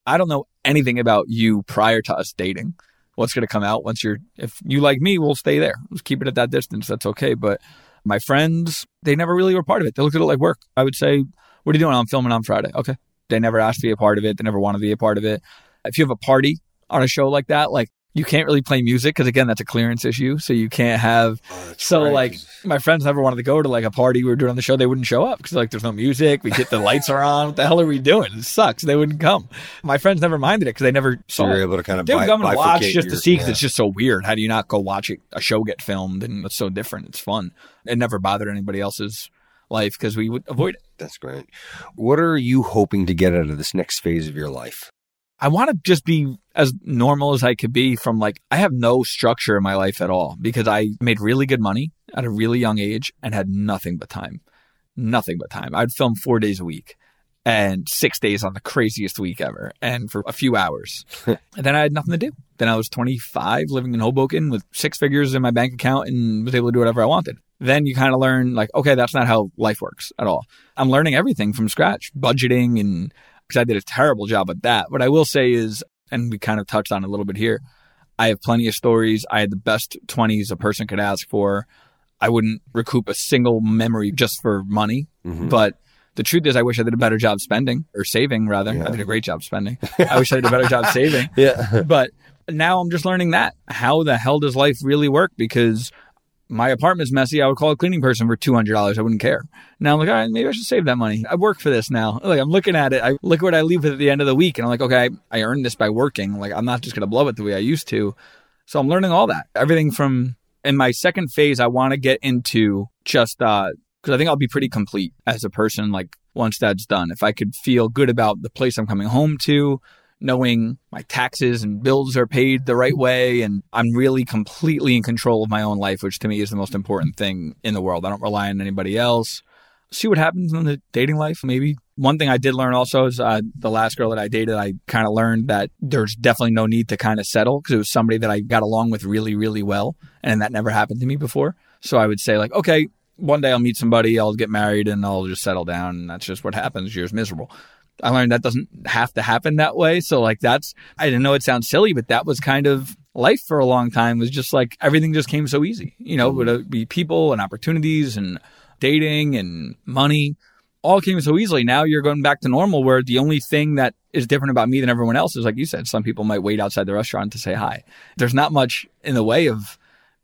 I don't know anything about you prior to us dating. What's going to come out once you're? If you like me, we'll stay there. Let's keep it at that distance. That's okay. But my friends, they never really were part of it. They looked at it like work. I would say, "What are you doing? I'm filming on Friday." Okay. They never asked to be a part of it. They never wanted to be a part of it. If you have a party on a show like that, like you can't really play music because again, that's a clearance issue. So you can't have. Oh, so like my friends never wanted to go to like a party we were doing on the show. They wouldn't show up because like there's no music. We get the lights are on. What the hell are we doing? It sucks. They wouldn't come. My friends never minded it because they never so saw you're able to kind of They would bi- come and watch just to see because yeah. it's just so weird. How do you not go watch it, a show get filmed and it's so different? It's fun. It never bothered anybody else's life because we would avoid it. That's great. What are you hoping to get out of this next phase of your life? I want to just be as normal as I could be from like, I have no structure in my life at all because I made really good money at a really young age and had nothing but time. Nothing but time. I'd film four days a week and six days on the craziest week ever and for a few hours. [LAUGHS] and then I had nothing to do. Then I was 25 living in Hoboken with six figures in my bank account and was able to do whatever I wanted. Then you kind of learn like, okay, that's not how life works at all. I'm learning everything from scratch, budgeting and because I did a terrible job at that. What I will say is, and we kind of touched on a little bit here, I have plenty of stories. I had the best 20s a person could ask for. I wouldn't recoup a single memory just for money. Mm-hmm. But the truth is, I wish I did a better job spending or saving, rather. Yeah. I did a great job spending. [LAUGHS] I wish I did a better job saving. Yeah. But now I'm just learning that. How the hell does life really work? Because my apartment's messy. I would call a cleaning person for two hundred dollars. I wouldn't care. Now I'm like, all right, maybe I should save that money. I work for this now. Like I'm looking at it. I look at what I leave at the end of the week, and I'm like, okay, I, I earned this by working. Like I'm not just gonna blow it the way I used to. So I'm learning all that. Everything from in my second phase, I want to get into just uh because I think I'll be pretty complete as a person. Like once that's done, if I could feel good about the place I'm coming home to, knowing my taxes and bills are paid the right way. And I'm really completely in control of my own life, which to me is the most important thing in the world. I don't rely on anybody else. See what happens in the dating life, maybe. One thing I did learn also is uh, the last girl that I dated, I kind of learned that there's definitely no need to kind of settle because it was somebody that I got along with really, really well. And that never happened to me before. So I would say, like, okay, one day I'll meet somebody, I'll get married, and I'll just settle down. And that's just what happens. You're miserable. I learned that doesn't have to happen that way. So like that's I didn't know it sounds silly, but that was kind of life for a long time was just like everything just came so easy. You know, would it be people and opportunities and dating and money all came so easily. Now you're going back to normal where the only thing that is different about me than everyone else is like you said, some people might wait outside the restaurant to say hi. There's not much in the way of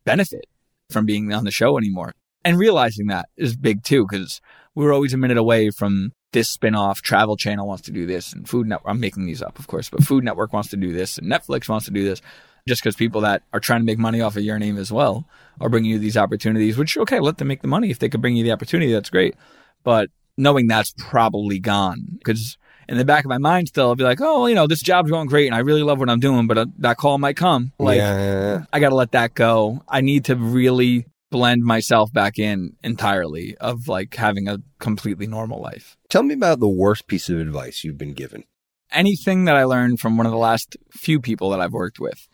benefit from being on the show anymore. And realizing that is big too, because we were always a minute away from this spinoff, Travel Channel wants to do this, and Food Network. I'm making these up, of course, but Food Network wants to do this, and Netflix wants to do this. Just because people that are trying to make money off of your name as well are bringing you these opportunities, which okay, let them make the money if they could bring you the opportunity. That's great, but knowing that's probably gone because in the back of my mind still I'll be like, oh, you know, this job's going great and I really love what I'm doing, but uh, that call might come. Like, yeah. I got to let that go. I need to really blend myself back in entirely of like having a completely normal life. Tell me about the worst piece of advice you've been given. Anything that I learned from one of the last few people that I've worked with,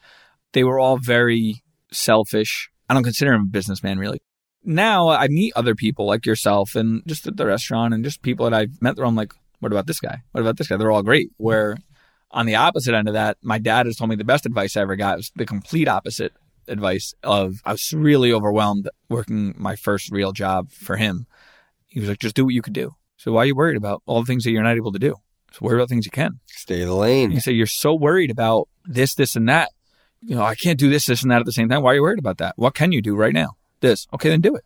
they were all very selfish. I don't consider him a businessman really. Now I meet other people like yourself and just at the restaurant and just people that I've met there. I'm like, what about this guy? What about this guy? They're all great. Where on the opposite end of that, my dad has told me the best advice I ever got was the complete opposite advice of I was really overwhelmed working my first real job for him. He was like, just do what you could do. So why are you worried about all the things that you're not able to do? So worry about things you can. Stay in the lane. He said, you're so worried about this, this, and that. You know, I can't do this, this, and that at the same time. Why are you worried about that? What can you do right now? This. Okay, then do it.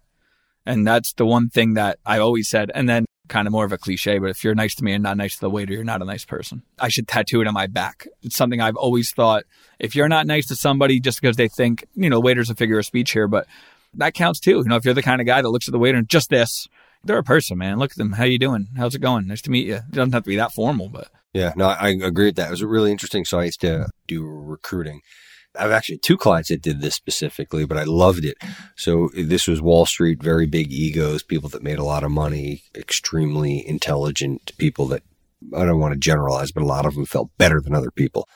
And that's the one thing that I always said. And then kind of more of a cliche, but if you're nice to me and not nice to the waiter, you're not a nice person. I should tattoo it on my back. It's something I've always thought. If you're not nice to somebody just because they think, you know, waiter's a figure of speech here, but that counts too. You know, if you're the kind of guy that looks at the waiter and just this, they're a person, man. Look at them. How you doing? How's it going? Nice to meet you. It doesn't have to be that formal, but. Yeah, no, I agree with that. It was really interesting. So I used to do recruiting I've actually two clients that did this specifically, but I loved it. So this was Wall Street, very big egos, people that made a lot of money, extremely intelligent people that I don't want to generalize, but a lot of them felt better than other people.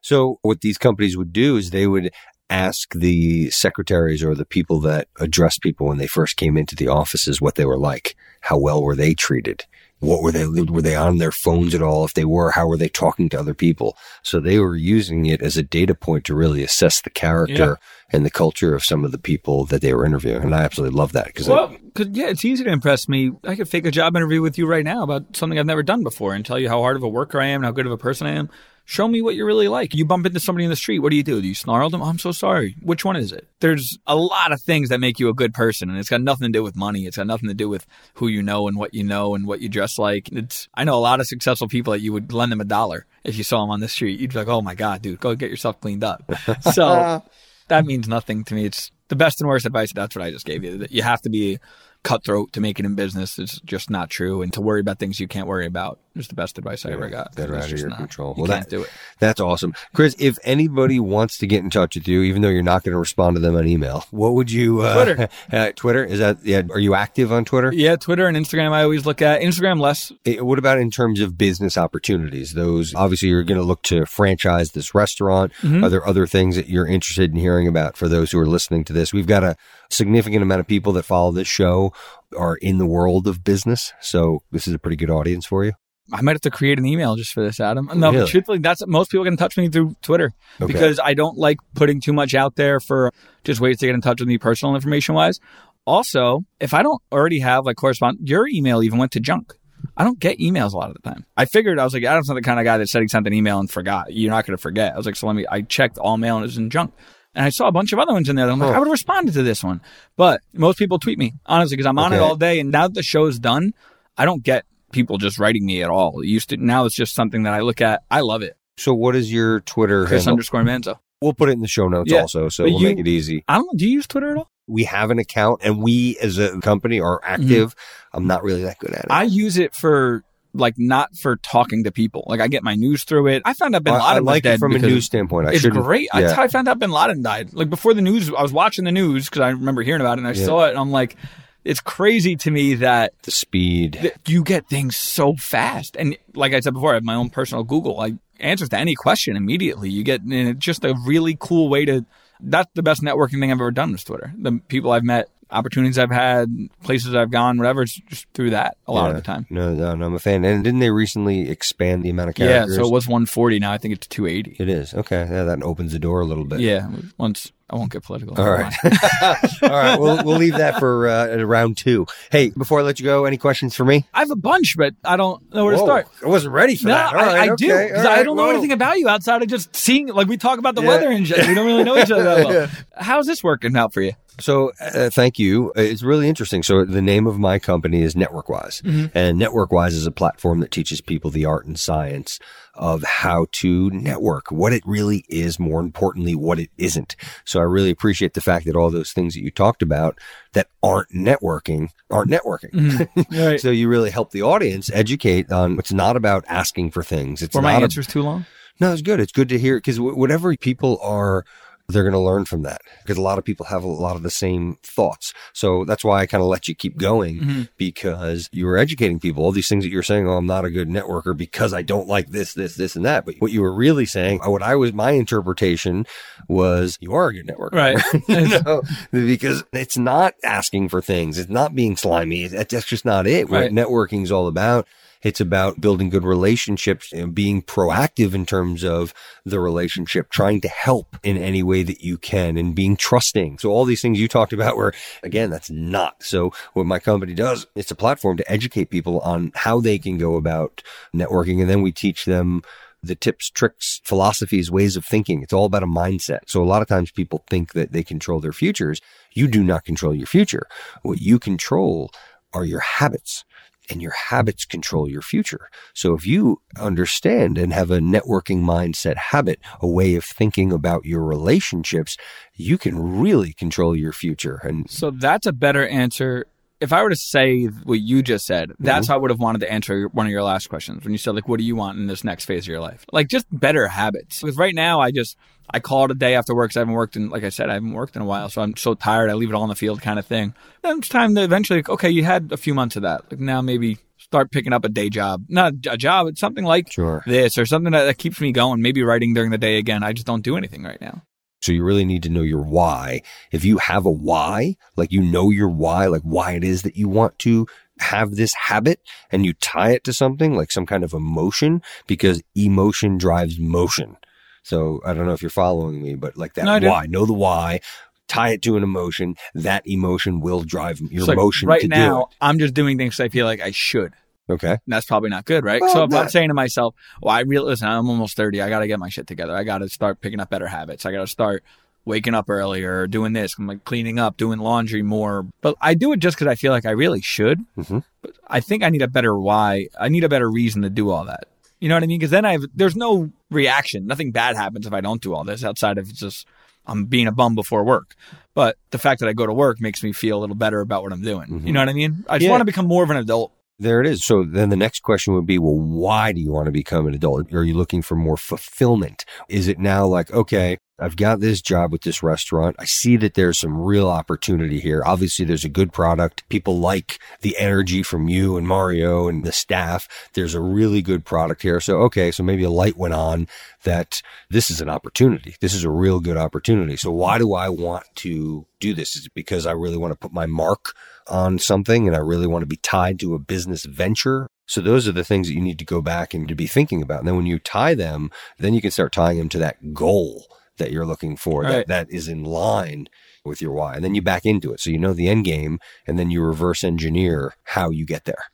So what these companies would do is they would ask the secretaries or the people that addressed people when they first came into the offices what they were like. How well were they treated? What were they, were they on their phones at all? If they were, how were they talking to other people? So they were using it as a data point to really assess the character yeah. and the culture of some of the people that they were interviewing. And I absolutely love that because, well, yeah, it's easy to impress me. I could fake a job interview with you right now about something I've never done before and tell you how hard of a worker I am and how good of a person I am. Show me what you're really like. You bump into somebody in the street. What do you do? Do you snarl them? Oh, I'm so sorry. Which one is it? There's a lot of things that make you a good person, and it's got nothing to do with money. It's got nothing to do with who you know and what you know and what you dress like. It's I know a lot of successful people that you would lend them a dollar if you saw them on the street. You'd be like, oh my god, dude, go get yourself cleaned up. [LAUGHS] So that means nothing to me. It's the best and worst advice. That's what I just gave you. That you have to be cutthroat to make it in business. It's just not true. And to worry about things you can't worry about is the best advice I ever got. that are out of your not- control. You Well, that- do it. That's awesome. Chris, if anybody wants to get in touch with you, even though you're not going to respond to them on email, what would you uh, Twitter. [LAUGHS] uh, Twitter? Is that yeah, are you active on Twitter? Yeah, Twitter and Instagram I always look at. Instagram less. Eh, What about in terms of business opportunities? Those obviously you're going to look to franchise this restaurant. Mm-hmm. Are there other things that you're interested in hearing about for those who are listening to this? We've got a significant amount of people that follow this show are in the world of business, so this is a pretty good audience for you. I might have to create an email just for this, Adam. No, Really? truthfully, that's most people get in touch with me through Twitter Okay. because I don't like putting too much out there for just ways to get in touch with me personal information wise. Also, if I don't already have like correspond, your email even went to junk. I don't get emails a lot of the time. I figured I was like, Adam's not the kind of guy that said he sent an email and forgot. You're not going to forget. I was like, so let me. I checked all mail and it was in junk. And I saw a bunch of other ones in there. That I'm like, Huh. I would have responded to this one, but most people tweet me honestly because I'm on it all day. And now that the show's done, I don't get people just writing me at all. It used to now it's just something that I look at. I love it. So, what is your Twitter Chris handle? underscore Manzo. We'll put it in the show notes Yeah, also, so but we'll you- make it easy. I don't. Do you use Twitter at all? We have an account, and we as a company are active. I'm not really that good at it. Mm-hmm. I use it for like not for talking to people. Like I get my news through it. I found out Bin Laden I was like it from a news standpoint. I it's great. yeah. I, I found out Bin Laden died. Like before the news, I was watching the news because I remember hearing about it and I Yeah. saw it. And I'm like, it's crazy to me that the speed. that you get things so fast. And like I said before, I have my own personal Google. I answers to any question immediately. You get and it's just a really cool way to. That's the best networking thing I've ever done is Twitter. The people I've met, opportunities I've had, places I've gone, whatever. It's just through that a lot of the time. No, no, no, I'm a fan. And didn't they recently expand the amount of characters? Yeah, so it was 140. Now I think it's 280. it is. Okay. Yeah, that opens the door a little bit. Yeah, once I won't get political. All right. [LAUGHS] All right. We'll, we'll leave that for uh, round two. Hey, before I let you go, any questions for me? I have a bunch, but I don't know where to start. I wasn't ready for No, that. All I, right, I do. okay, all I don't know whoa. anything about you outside of just seeing, like we talk about the Yeah. weather and shit. We don't really know each other that [LAUGHS] well. How's this working out for you? So, uh, thank you. Uh, It's really interesting. So, the name of my company is NetworkWise, Mm-hmm. and NetworkWise is a platform that teaches people the art and science of how to network, what it really is, more importantly, what it isn't. So, I really appreciate the fact that all those things that you talked about that aren't networking aren't networking. Mm-hmm. [LAUGHS] Right. so, you really help the audience educate on it's not about asking for things. It's Were my not a- answers too long? no, it's good. It's good to hear because whatever people are, they're going to learn from that because a lot of people have a lot of the same thoughts. So that's why I kind of let you keep going Mm-hmm. because you were educating people. All these things that you're saying, oh, I'm not a good networker because I don't like this, this, this, and that. But what you were really saying, what I was, my interpretation was you are a good networker. Right. [LAUGHS] you know, because it's not asking for things. It's not being slimy. That's just not it. What Right. networking is all about. It's about building good relationships and being proactive in terms of the relationship, trying to help in any way that you can and being trusting. So all these things you talked about were, again, that's not. So what my company does, it's a platform to educate people on how they can go about networking. And then we teach them the tips, tricks, philosophies, ways of thinking. It's all about a mindset. So a lot of times people think that they control their futures. You do not control your future. What you control are your habits and your habits control your future. So if you understand and have a networking mindset habit, a way of thinking about your relationships, you can really control your future. And So that's a better answer. If I were to say what you just said, mm-hmm. that's how I would have wanted to answer one of your last questions when you said like, "What do you want in this next phase of your life?" Like just better habits. Because right now, I just I call it a day after work because I haven't worked in, like I said, I haven't worked in a while, so I'm so tired. I leave it all in the field, kind of thing. Then it's time to eventually. like, Okay, you had a few months of that. Like now, maybe start picking up a day job, not a job. It's something like Sure. this or something that, that keeps me going. Maybe writing during the day again. I just don't do anything right now. So you really need to know your why. If you have a why, like you know your why, like why it is that you want to have this habit and you tie it to something like some kind of emotion because emotion drives motion. So I don't know if you're following me, but like that No, why, know the why, tie it to an emotion. That emotion will drive your like, emotion right to now, I'm just doing things I feel like I should. Okay. And that's probably not good, right? Well, so if I'm not- saying to myself, well, I really listen, I'm almost 30. I got to get my shit together. I got to start picking up better habits. I got to start waking up earlier, doing this, I'm like cleaning up, doing laundry more. But I do it just because I feel like I really should. Mhm. But I think I need a better why. I need a better reason to do all that. You know what I mean? Because then I have, there's no reaction. Nothing bad happens if I don't do all this outside of just I'm being a bum before work. But the fact that I go to work makes me feel a little better about what I'm doing. Mhm. You know what I mean? I just Yeah. want to become more of an adult. There it is. So then the next question would be, well, why do you want to become an adult? Are you looking for more fulfillment? Is it now like, okay, I've got this job with this restaurant. I see that there's some real opportunity here. Obviously, there's a good product. People like the energy from you and Mario and the staff. There's a really good product here. So, okay, so maybe a light went on that this is an opportunity. This is a real good opportunity. So why do I want to do this? Is it because I really want to put my mark on something and I really want to be tied to a business venture? So those are the things that you need to go back and to be thinking about. And then when you tie them, then you can start tying them to that goal that you're looking for Right. that, that is in line with your why. And then you back into it. So you know the end game and then you reverse engineer how you get there.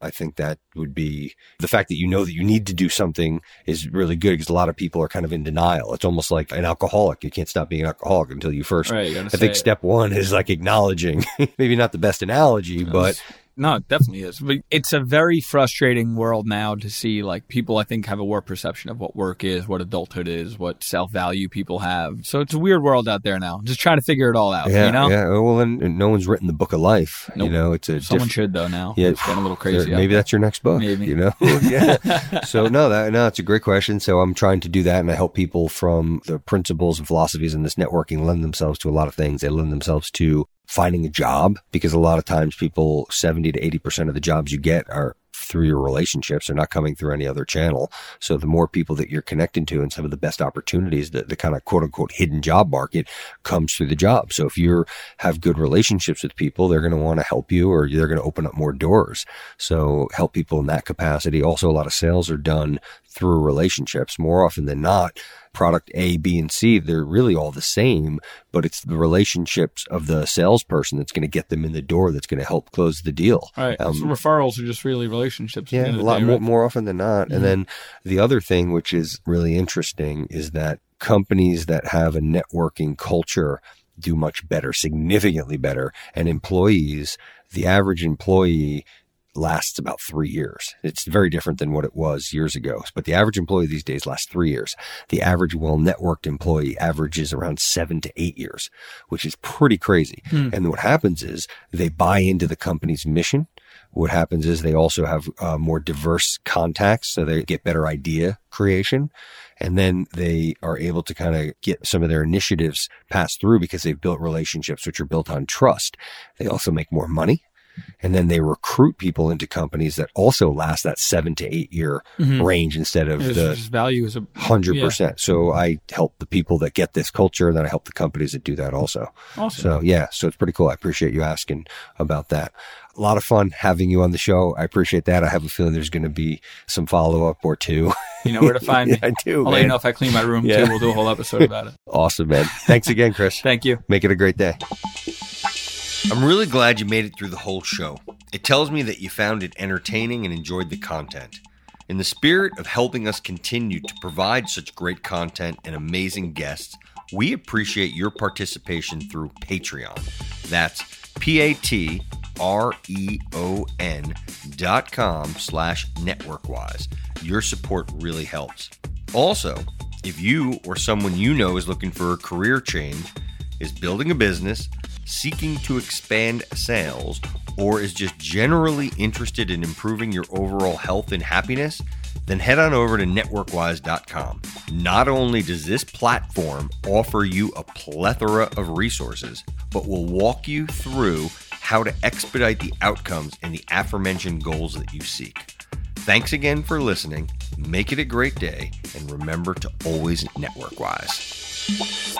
I think that would be the fact that you know that you need to do something is really good because a lot of people are kind of in denial. It's almost like an alcoholic. You can't stop being an alcoholic until you first. Right. You I think it. step one is like acknowledging, [LAUGHS] maybe not the best analogy, but No, it definitely is. But it's a very frustrating world now to see like people I think have a warped perception of what work is, what adulthood is, what self value people have. So it's a weird world out there now. Just trying to figure it all out. yeah, you know? yeah. Well, and, no one's written the book of life. Nope. You know, it's a Someone diff- should though now. Yeah, It's getting a little crazy. Maybe that's your next book. Maybe. You know? [LAUGHS] yeah. So no, that no, it's a great question. So I'm trying to do that and I help people from the principles and philosophies in this networking lend themselves to a lot of things. They lend themselves to finding a job because a lot of times people 70 to 80% of the jobs you get are through your relationships. They're not coming through any other channel. So the more people that you're connecting to and some of the best opportunities, the, the kind of quote unquote hidden job market comes through the job. So if you have good relationships with people, they're going to want to help you or they're going to open up more doors. So help people in that capacity. Also, a lot of sales are done through relationships more often than not. Product A, B, and C, they're really all the same, but it's the relationships of the salesperson that's going to get them in the door that's going to help close the deal. Right. Um, so referrals are just really relationships. Yeah, a lot day, more, right? more often than not. Mhm. And then the other thing, which is really interesting, is that companies that have a networking culture do much better, significantly better. And employees, the average employee lasts about three years. It's very different than what it was years ago. But the average employee these days lasts three years. The average well networked employee averages around seven to eight years, which is pretty crazy. Hmm. And what happens is they buy into the company's mission. What happens is they also have uh, more diverse contacts, so they get better idea creation. And then they are able to kind of get some of their initiatives passed through because they've built relationships which are built on trust. They also make more money. And then they recruit people into companies that also last that seven to eight year Mhm. range instead of It's the value is a hundred yeah. percent. So I help the people that get this culture, and then I help the companies that do that also. Awesome. So yeah, so it's pretty cool. I appreciate you asking about that. A lot of fun having you on the show. I appreciate that. I have a feeling there's going to be some follow up or two. you know where to [LAUGHS] find me. I do, I'll let you know if I clean my room Yeah. too. We'll do a whole episode about it. [LAUGHS] Awesome, man. Thanks again, Chris. [LAUGHS] Thank you. Make it a great day. I'm really glad you made it through the whole show. It tells me that you found it entertaining and enjoyed the content. In the spirit of helping us continue to provide such great content and amazing guests, we appreciate your participation through Patreon. That's P-A-T-R-E-O-N dot com slash networkwise. Your support really helps. Also, if you or someone you know is looking for a career change, is building a business, seeking to expand sales, or is just generally interested in improving your overall health and happiness, then head on over to networkwise.com. Not only does this platform offer you a plethora of resources, but will walk you through how to expedite the outcomes and the aforementioned goals that you seek. Thanks again for listening. Make it a great day, and remember to always network wise.